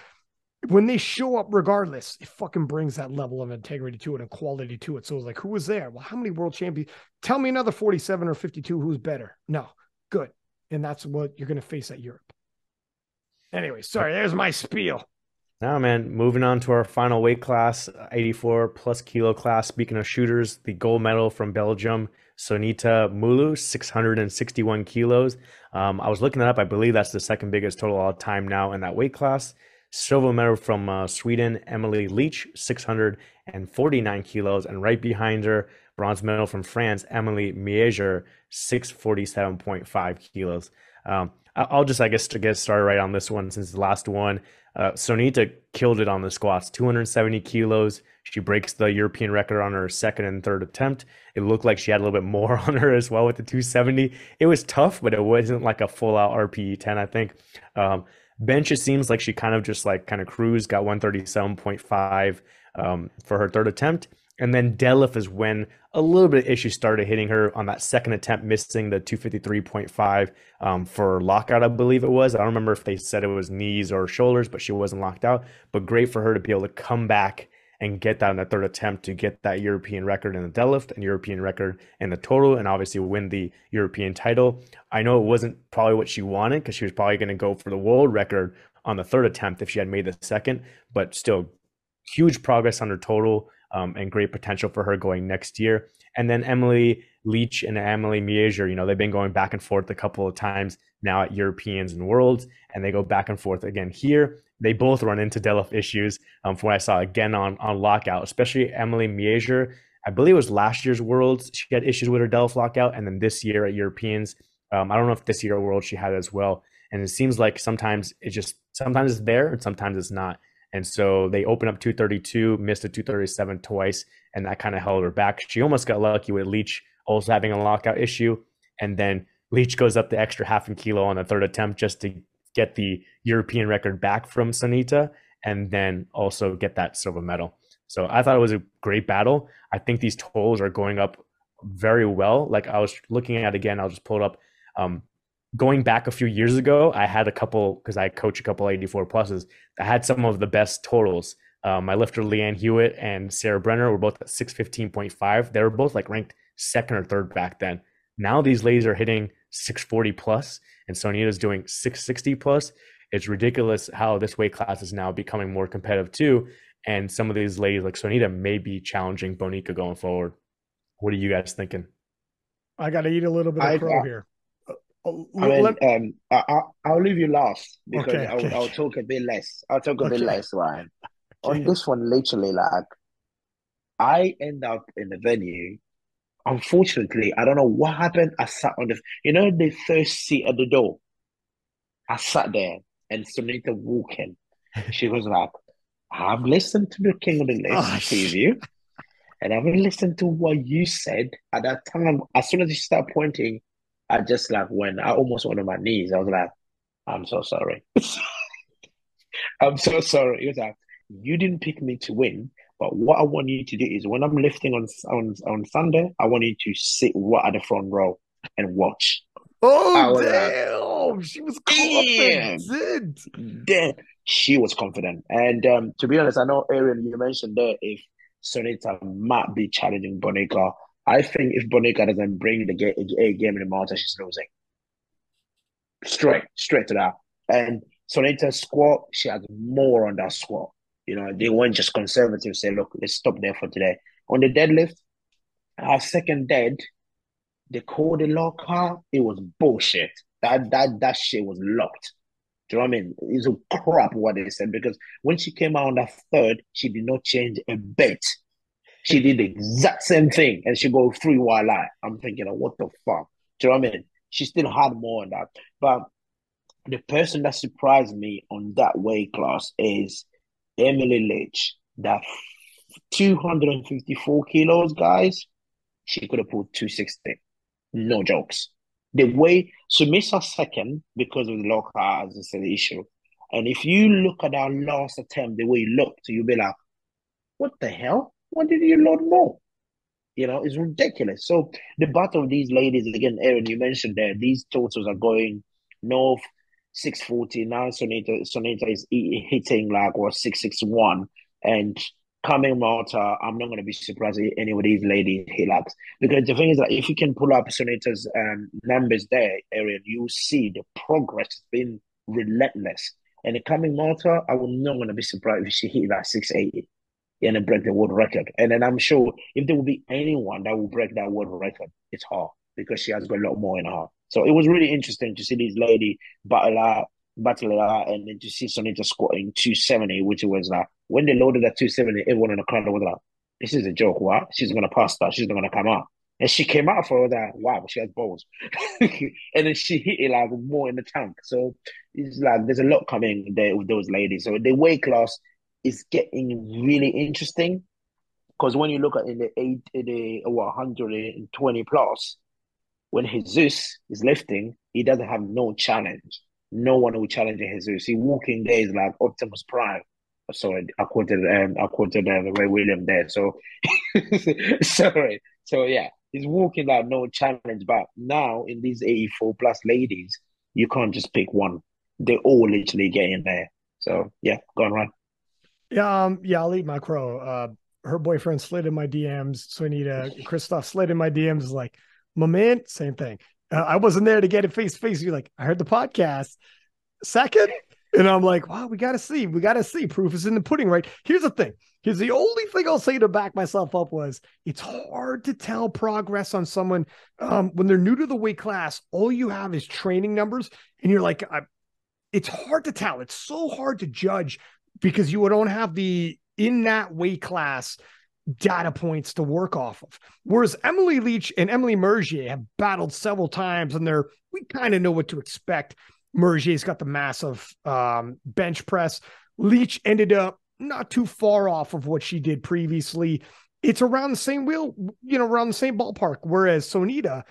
[SPEAKER 3] when they show up regardless, it fucking brings that level of integrity to it and quality to it. So it's like, who was there? Well, how many world champions? Tell me another 47 or 52 who's better. No, good. And that's what you're going to face at Europe. Anyway, sorry, there's my spiel.
[SPEAKER 2] Now, man, moving on to our final weight class, 84 plus kilo class. Speaking of shooters, the gold medal from Belgium, Sonita Mulu, 661 kilos. Um, I was looking that up. I believe that's the second biggest total all time now in that weight class. Silver medal from uh, Sweden, Emily Leach, 649 kilos. And right behind her, bronze medal from France, Emily Mieger, 647.5 kilos. Um, I'll just, I guess, to get started right on this one since the last one. Uh, Sonita killed it on the squats, 270 kilos. She breaks the European record on her second and third attempt. It looked like she had a little bit more on her as well with the 270. It was tough, but it wasn't like a full out RPE 10, I think. Um, bench, it seems like she kind of just like kind of cruised, got 137.5 um, for her third attempt. And then deadlift is when a little bit of issues started hitting her on that second attempt, missing the 253.5 um, for lockout, I believe it was. I don't remember if they said it was knees or shoulders, but she wasn't locked out. But great for her to be able to come back and get that in the third attempt to get that European record in the deadlift and European record in the total and obviously win the European title. I know it wasn't probably what she wanted because she was probably going to go for the world record on the third attempt if she had made the second, but still huge progress on her total um, and great potential for her going next year. And then Emily Leach and Emily Mieger, you know, they've been going back and forth a couple of times now at Europeans and Worlds, and they go back and forth again here. They both run into deadlift issues um, from what I saw again on, on lockout, especially Emily Mieger. I believe it was last year's Worlds. She had issues with her deadlift lockout, and then this year at Europeans. Um, I don't know if this year at World she had as well. And it seems like sometimes it just sometimes it's there and sometimes it's not. And so they opened up 232, missed a 237 twice, and that kind of held her back. She almost got lucky with Leach also having a lockout issue. And then Leach goes up the extra half a kilo on the third attempt just to get the European record back from Sonita and then also get that silver medal. So I thought it was a great battle. I think these totals are going up very well. Like I was looking at again, I'll just pull it up. Um, going back a few years ago, I had a couple because I coach a couple 84 pluses. I had some of the best totals. Um, my lifter Leanne Hewitt and Sarah Brenner were both at 615.5. They were both like ranked second or third back then. Now these ladies are hitting 640 plus, and Sonita's doing 660 plus. It's ridiculous how this weight class is now becoming more competitive too. And some of these ladies like Sonita may be challenging Bonica going forward. What are you guys thinking?
[SPEAKER 3] I got to eat a little bit of I, crow here.
[SPEAKER 4] Oh, I mean, um, I, I, will leave you last because okay, I'll, okay. I'll, talk a bit less. I'll talk a okay. bit less, Ryan. On this one, literally, like, I end up in the venue. Unfortunately, I don't know what happened. I sat on the, you know, the first seat at the door. I sat there and Sonita walking. She was like, I've listened to the King of the Lifts oh, preview. And I've listened to what you said at that time. As soon as you start pointing, I just like when I almost went on my knees. I was like, I'm so sorry. I'm so sorry. He was like, you didn't pick me to win, but what I want you to do is when I'm lifting on on on Sunday, I want you to sit right at the front row and watch.
[SPEAKER 3] Oh damn! Like, she was confident.
[SPEAKER 4] Damn, she was confident. And um, to be honest, I know Aaron, you mentioned there if Sonita might be challenging Bonica I think if Bonica doesn't bring the game, a game in the Malta, she's losing. Straight, straight to that. And Sonita's squat, she has more on that squat. You know, they weren't just conservative, say, look, let's stop there for today. On the deadlift, our second dead, they called the locker. It was bullshit. That that that shit was locked. Do you know what I mean? It's a crap what they said because when she came out on that third, she did not change a bit She did the exact same thing, and she go three while I. I'm thinking, oh, what the fuck? Do you know what I mean? She still had more on that, but the person that surprised me on that weight class is Emily Leach. That 254 kilos, guys. She could have pulled 260. No jokes. The way her second because of the low cars is the issue. And if you look at our last attempt, the way you looked, you'll be like, what the hell? Why did you load more? You know, it's ridiculous. So the battle of these ladies, again, Aaron, you mentioned there, these totals are going north 640. Now Sonita, Sonita is hitting like what 661. And coming Malta, I'm not going to be surprised if any of these ladies hit like because the thing is that if you can pull up Sonita's um, numbers there, Aaron, you see the progress has been relentless. And the coming Malta, I will not going to be surprised if she hit that 680 and then break the world record. And then I'm sure if there will be anyone that will break that world record, it's her because she has got a lot more in her. So it was really interesting to see this lady battle out, battle out, and then to see Sonita squatting 270, which was like when they loaded at 270, everyone in the crowd was like, "This is a joke. What? She's gonna pass that. She's not gonna come out." And she came out for that. Wow, she has balls. and then she hit it like more in the tank. So it's like there's a lot coming there with those ladies. So the weight class is getting really interesting because when you look at in the eight, the what 120 plus, when Jesus is lifting, he doesn't have no challenge. No one will challenge Jesus. He walking there is like Optimus Prime. Sorry, I quoted um, I quoted uh, Ray William there. So sorry. So yeah, he's walking like no challenge. But now in these 84 plus ladies, you can't just pick one. They all literally get in there. So yeah, go on, Ryan.
[SPEAKER 3] Yeah, um, yeah, I'll eat my crow. Uh, her boyfriend slid in my DMs. So I need a Christoph slid in my DMs. Like, my man, same thing. Uh, I wasn't there to get it face to face. You're like, I heard the podcast. Second, and I'm like, wow, we got to see. We got to see. Proof is in the pudding, right? Here's the thing. Here's the only thing I'll say to back myself up was it's hard to tell progress on someone um, when they're new to the weight class. All you have is training numbers, and you're like, I, it's hard to tell. It's so hard to judge because you don't have the in that weight class data points to work off of. Whereas Emily Leach and Emily Mergier have battled several times and they're we kind of know what to expect. Mergier's got the massive um, bench press. Leach ended up not too far off of what she did previously. It's around the same wheel, you know, around the same ballpark. Whereas Sonita,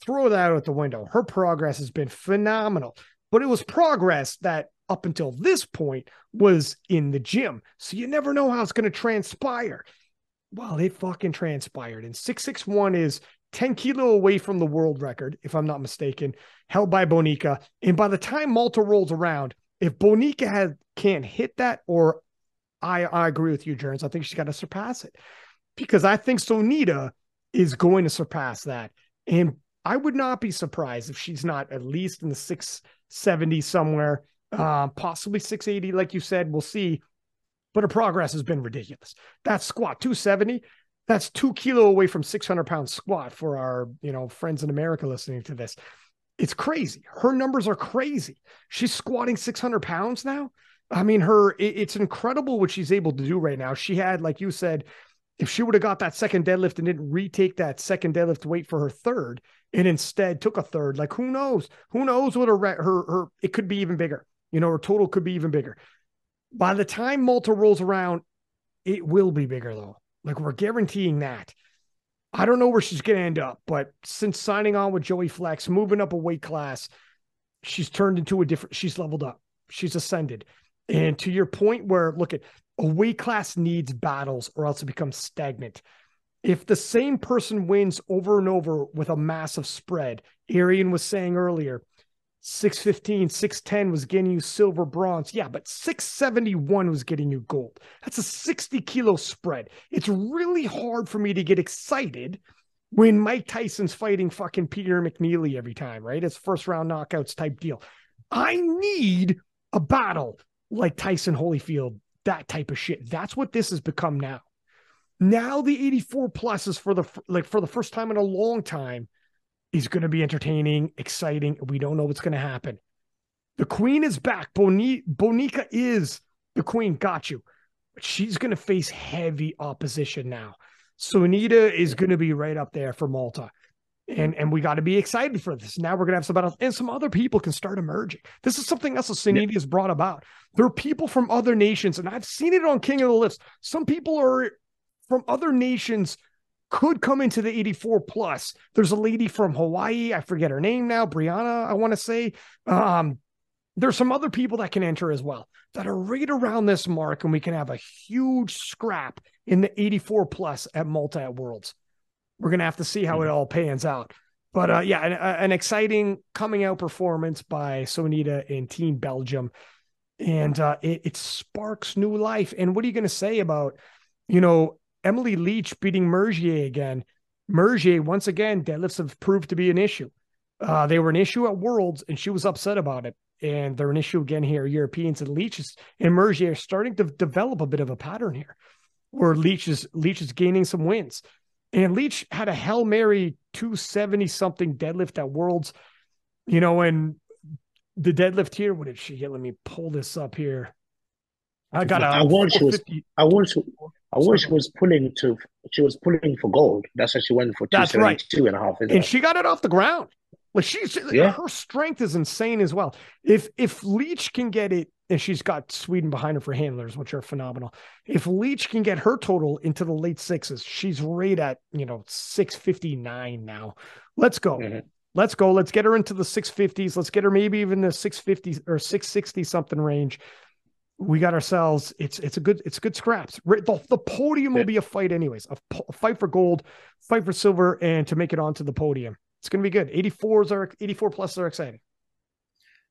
[SPEAKER 3] throw that out the window. Her progress has been phenomenal, but it was progress that up until this point was in the gym. So you never know how it's going to transpire. Well, it fucking transpired. And 661 is 10 kilo away from the world record, if I'm not mistaken, held by Bonica. And by the time Malta rolls around, if Bonica has, can't hit that, or I, I agree with you, Jerns, I think she's got to surpass it because I think Sonita is going to surpass that. And I would not be surprised if she's not at least in the 670 somewhere uh, possibly 680, like you said. We'll see. But her progress has been ridiculous. That squat, 270, that's two kilo away from 600 pound squat for our, you know, friends in America listening to this. It's crazy. Her numbers are crazy. She's squatting 600 pounds now. I mean, her, it, it's incredible what she's able to do right now. She had, like you said, if she would have got that second deadlift and didn't retake that second deadlift weight for her third and instead took a third, like who knows? Who knows what her, her, her, it could be even bigger. You know, her total could be even bigger. By the time Malta rolls around, it will be bigger though. Like we're guaranteeing that. I don't know where she's going to end up, but since signing on with Joey Flex, moving up a weight class, she's turned into a different, she's leveled up, she's ascended. And to your point, where look at a weight class needs battles or else it becomes stagnant. If the same person wins over and over with a massive spread, Arian was saying earlier, 615, 610 was getting you silver, bronze. Yeah, but 671 was getting you gold. That's a 60 kilo spread. It's really hard for me to get excited when Mike Tyson's fighting fucking Peter McNeely every time, right? It's first round knockouts type deal. I need a battle like Tyson Holyfield, that type of shit. That's what this has become now. Now the 84 plus is for the like for the first time in a long time is going to be entertaining, exciting. We don't know what's going to happen. The queen is back. Boni- Bonica is the queen. Got you. But she's going to face heavy opposition now. So Anita is going to be right up there for Malta. And and we got to be excited for this. Now we're gonna have some battles, and some other people can start emerging. This is something else that Sonita yeah. has brought about. There are people from other nations, and I've seen it on King of the Lifts. Some people are from other nations could come into the 84 plus. There's a lady from Hawaii, I forget her name now, Brianna, I want to say. Um, there's some other people that can enter as well that are right around this mark, and we can have a huge scrap in the 84 plus at Malta Worlds. We're gonna have to see how it all pans out. But uh, yeah, an, an, exciting coming out performance by Sonita and Team Belgium, and uh, it, it sparks new life. And what are you going to say about, you know, Emily Leach beating Mergier again? Mergier once again deadlifts have proved to be an issue. Uh, they were an issue at Worlds, and she was upset about it. And they're an issue again here. Europeans and Leach is, and Mergier are starting to develop a bit of a pattern here, where Leach is Leach is gaining some wins. And Leach had a Hail Mary 270 something deadlift at Worlds, you know, and the deadlift here, what did she get? Let me pull this up here. I got a
[SPEAKER 4] I want she was I want she, I wish she was pulling to she was pulling for gold. That's why she went for two right. two and a half.
[SPEAKER 3] And it? she got it off the ground. Like she's yeah. her strength is insane as well. If if Leach can get it and she's got Sweden behind her for handlers, which are phenomenal. If Leach can get her total into the late sixes, she's right at you know six fifty nine now. Let's go. Mm-hmm. Let's go. Let's get her into the six fifties. Let's get her maybe even the six fifties or six sixty something range. We got ourselves. It's it's a good it's good scraps. The, the podium will be a fight anyways. A, a fight for gold, fight for silver, and to make it onto the podium. It's going to be good. 84s are 84 plus are exciting.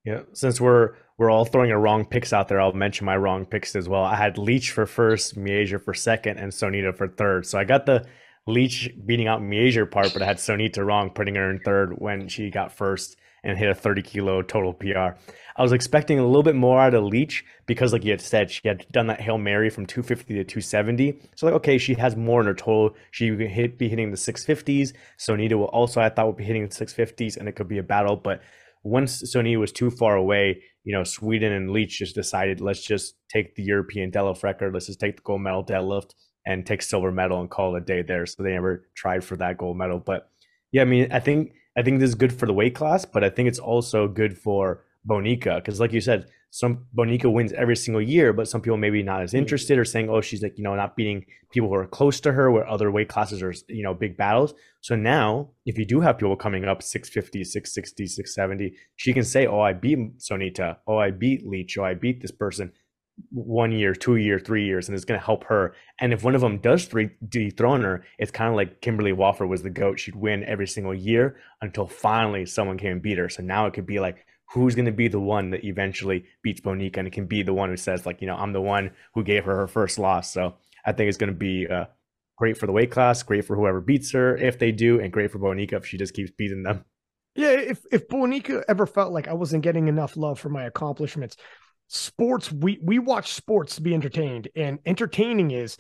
[SPEAKER 2] Yeah, since we're we're all throwing a wrong picks out there, I'll mention my wrong picks as well. I had leech for first, Mieja for second, and Sonita for third. So I got the leech beating out Mieja part, but I had Sonita wrong, putting her in third when she got first and hit a 30 kilo total PR. I was expecting a little bit more out of Leach because, like you had said, she had done that Hail Mary from 250 to 270. So, like, okay, she has more in her total. She would hit, be hitting the 650s. Sonita will also, I thought, would be hitting the 650s, and it could be a battle. But once Sony was too far away, you know, Sweden and Leach just decided, let's just take the European deadlift record, let's just take the gold medal deadlift and take silver medal and call it a day there. So they never tried for that gold medal. But yeah, I mean, I think I think this is good for the weight class, but I think it's also good for Bonica because, like you said, some Bonica wins every single year, but some people maybe not as mm-hmm. interested or saying, "Oh, she's like you know not beating people who are close to her, where other weight classes are you know big battles." So now, if you do have people coming up 650, 660, 670, she can say, "Oh, I beat Sonita. Oh, I beat Leach. Oh, I beat this person." One year, two year, three years, and it's going to help her. And if one of them does three, dethrone her, it's kind of like Kimberly Walford was the goat. She'd win every single year until finally someone came and beat her. So now it could be like, who's going to be the one that eventually beats Bonica and it can be the one who says like, you know, I'm the one who gave her her first loss. So I think it's going to be uh, great for the weight class, great for whoever beats her if they do, and great for Bonica if she just keeps beating them.
[SPEAKER 3] Yeah, if if Bonica ever felt like I wasn't getting enough love for my accomplishments, sports we we watch sports to be entertained, and entertaining is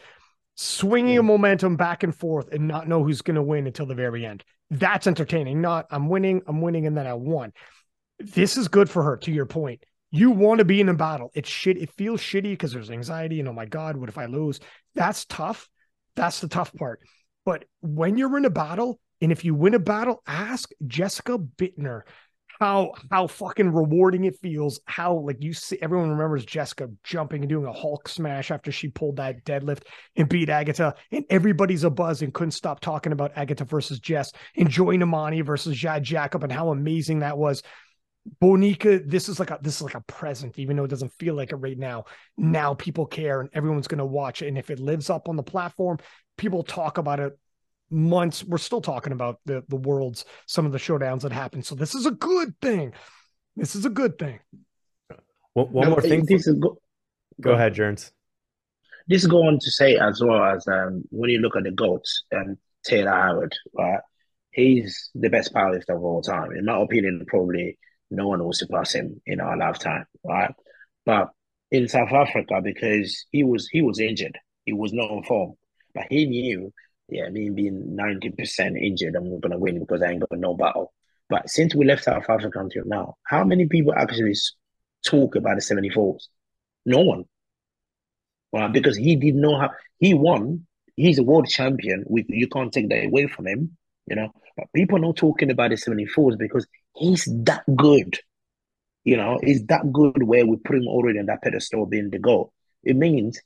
[SPEAKER 3] swinging a mm. momentum back and forth and not know who's going to win until the very end. That's entertaining. Not I'm winning, I'm winning, and then I won this is good for her. To your point, you want to be in a battle. It's shit. It feels shitty because there's anxiety. And oh my god, what if I lose? That's tough. That's the tough part. But when you're in a battle, and if you win a battle, ask Jessica Buettner how how fucking rewarding it feels. How like you see everyone remembers Jessica jumping and doing a Hulk smash after she pulled that deadlift and beat Agata, and everybody's a buzz and couldn't stop talking about Agata versus Jess, and enjoying Amani versus Jade Jacob and how amazing that was. Bonica, this is like a this is like a present, even though it doesn't feel like it right now. Now people care and everyone's gonna watch it. And if it lives up on the platform, people talk about it months. We're still talking about the the world's some of the showdowns that happened. So this is a good thing. This is a good thing.
[SPEAKER 2] One, one more thing. This is go, go ahead, Jerns.
[SPEAKER 4] This is going to say as well as um, when you look at the goats and Taylor Atwood, right? He's the best powerlifter of all time. In my opinion, probably no one will surpass him in our lifetime, right? But in South Africa, because he was he was injured, he was not in form, but he knew, yeah, me being ninety percent injured, I'm not gonna win because I ain't got no battle. But since we left South Africa until now, how many people actually talk about the 74s? No one. Well, because he did not have he won he's a world champion. We, you can't take that away from him, you know. But people are not talking about the 74s because he's that good. You know, he's that good where we put him already on that pedestal being the goal. It means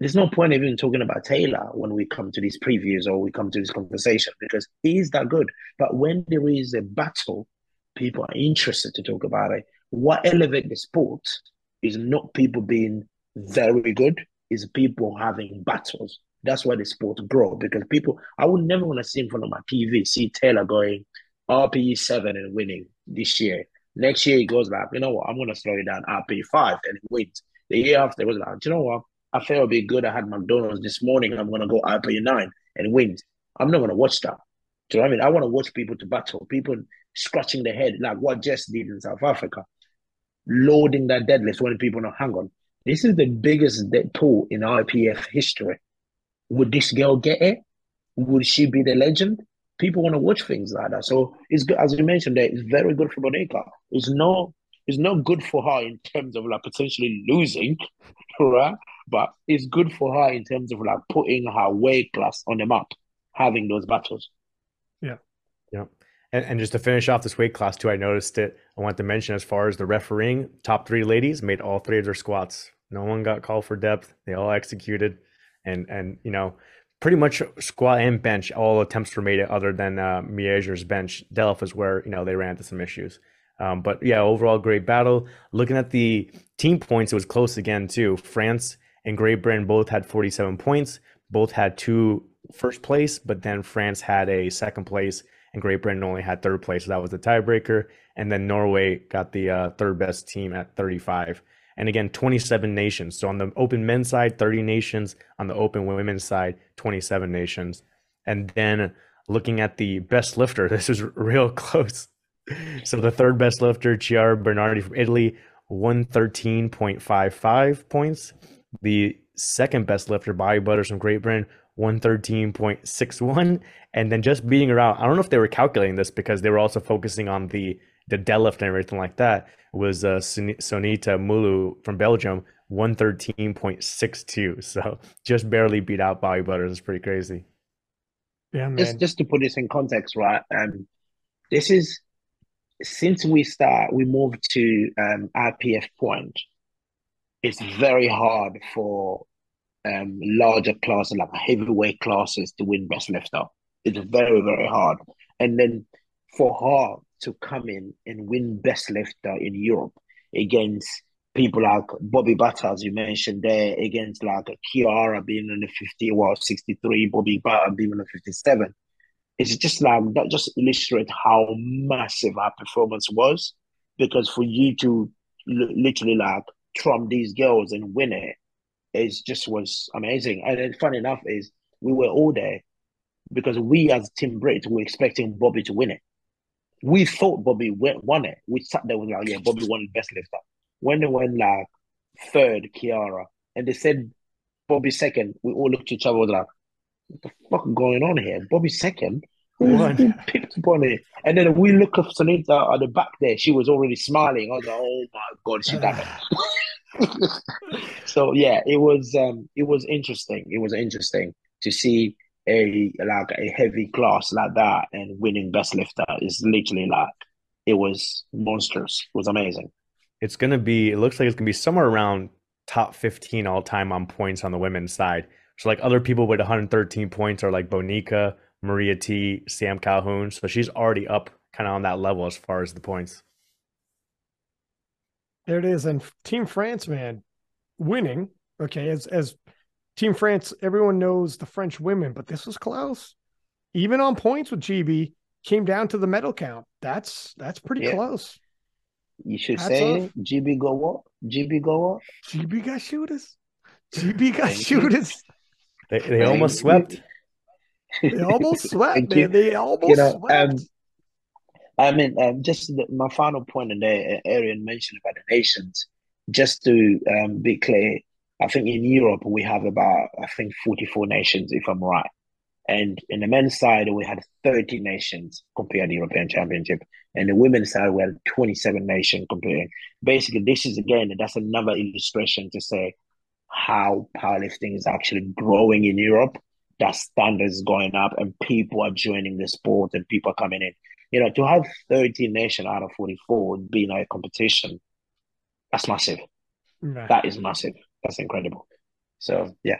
[SPEAKER 4] there's no point even talking about Taylor when we come to these previews or we come to this conversation because he's that good. But when there is a battle, people are interested to talk about it. What elevates the sport is not people being very good, is people having battles. That's why the sport grow because people I would never want to see in front of my TV, see Taylor going RPE seven and winning this year. Next year he goes like, you know what, I'm gonna slow it down RPE five and he wins. The year after it was like, you know what, I felt a be good. I had McDonald's this morning. I'm gonna go RPE nine and wins. I'm not gonna watch that. Do you know what I mean? I want to watch people to battle, people scratching their head like what Jess did in South Africa, loading that deadlift when people know, hang on, this is the biggest dead pull in IPF history. Would this girl get it? Would she be the legend? People want to watch things like that. So it's good, as you mentioned, there, it's very good for Bonica. It's no, it's not good for her in terms of like potentially losing, right? But it's good for her in terms of like putting her weight class on the map, having those battles.
[SPEAKER 3] Yeah.
[SPEAKER 2] Yeah. And, and just to finish off this weight class too, I noticed it. I want to mention as far as the refereeing, top three ladies made all three of their squats. No one got called for depth. They all executed, and and you know, pretty much squat and bench, all attempts were made other than uh, Mieger's bench. Delph is where you know they ran into some issues. Um, but yeah, overall great battle. Looking at the team points, it was close again too. France and Great Britain both had 47 points. Both had two first place, but then France had a second place and Great Britain only had third place. So that was the tiebreaker. And then Norway got the uh, third best team at 35. And again, 27 nations. So on the open men's side, 30 nations. On the open women's side, 27 nations. And then looking at the best lifter, this is real close. So the third best lifter, Chiara Bernardi from Italy, 113.55 points. The second best lifter, Bobbie Butters from Great Britain, 113.61 and then just beating her out i don't know if they were calculating this because they were also focusing on the the deadlift and everything like that was uh, sonita mulu from belgium 113.62 so just barely beat out bobbie butters it's pretty crazy.
[SPEAKER 4] Yeah man. just just to put this in context right um this is since we start we moved to um ipf point it's very hard for um, larger classes, like heavyweight classes, to win best lifter. It's very, very hard. And then for her to come in and win best lifter in Europe against people like Bobbie Butter, as you mentioned there, against like Chiara being in the 50, well, 63, Bobbie Butter being in the 57. It's just like that just illustrates how massive our performance was. Because for you to literally like trump these girls and win it it just was amazing. And then funny enough is we were all there because we as Team Brit were expecting Bobbie to win it. We thought Bobbie won it. We sat there with like, yeah, Bobbie won the best lifter. When they went like third, Chiara, and they said Bobbie second, we all looked at each other like, what the fuck going on here? Bobby second? Upon it? And then we look at Sonita at the back there. She was already smiling. I was like, oh my god, she done it. so yeah, it was um it was interesting. It was interesting to see a like a heavy class like that and winning best lifter is literally like it was monstrous. It was amazing.
[SPEAKER 2] It's gonna be it looks like it's gonna be somewhere around top 15 all time on points on the women's side. So like other people with 113 points are like Bonica, Maria T, Sam Calhoun. So she's already up kind of on that level as far as the points.
[SPEAKER 3] There it is. And Team France, man, winning. Okay, as as Team France, everyone knows the French women, but this was close. Even on points with GB, came down to the medal count. That's that's pretty yeah. close.
[SPEAKER 4] You should Hats say off. GB go what? GB go what?
[SPEAKER 3] GB got shooters. GB got shooters.
[SPEAKER 2] They they almost swept.
[SPEAKER 3] They almost swept, man. They almost you know, swept. Um,
[SPEAKER 4] I mean, um, just the, my final point in there, Arian mentioned about the nations. Just to um, be clear, I think in Europe we have about I think forty four nations, if I'm right. And in the men's side, we had 30 nations compared to the European Championship. And the women's side, we had 27 nations comparing. Basically, this is again, that's another illustration to say how powerlifting is actually growing in Europe. That standards going up and people are joining the sport and people are coming in. You know, to have 30 nations out of 44 being a competition, that's massive. Right. That is massive. That's incredible. So yeah.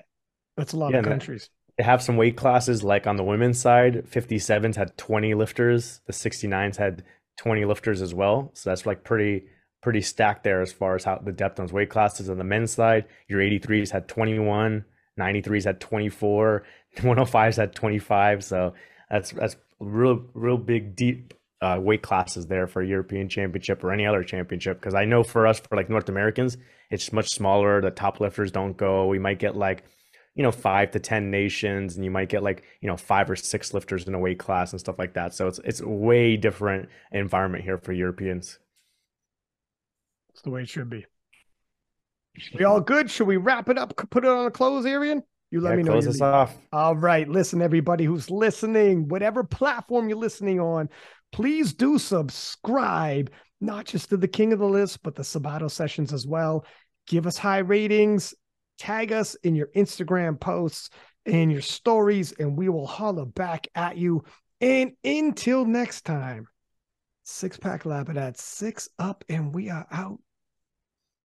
[SPEAKER 3] That's a lot yeah, of countries.
[SPEAKER 2] They have some weight classes like on the women's side, 57s had 20 lifters, the 69s had 20 lifters as well. So that's like pretty pretty stacked there as far as how the depth on those weight classes. On the men's side, your 83s had 21, 93s had 24, 105s had 25. So that's that's real real big deep uh, weight classes there for European Championship or any other championship. Because I know for us, for like North Americans, it's much smaller. The top lifters don't go. We might get like, you know, five to ten nations, and you might get like, you know, five or six lifters in a weight class and stuff like that. So it's it's way different environment here for Europeans.
[SPEAKER 3] It's the way it should be. We all good? Should we wrap it up? Put it on a close, Arian? You let yeah, me know.
[SPEAKER 2] Close us off.
[SPEAKER 3] All right. Listen, everybody who's listening, whatever platform you're listening on, please do subscribe, not just to the King of the Lifts, but the Sabato sessions as well. Give us high ratings, tag us in your Instagram posts and your stories, and we will holler back at you. And until next time, six pack lab at six up, and we are out.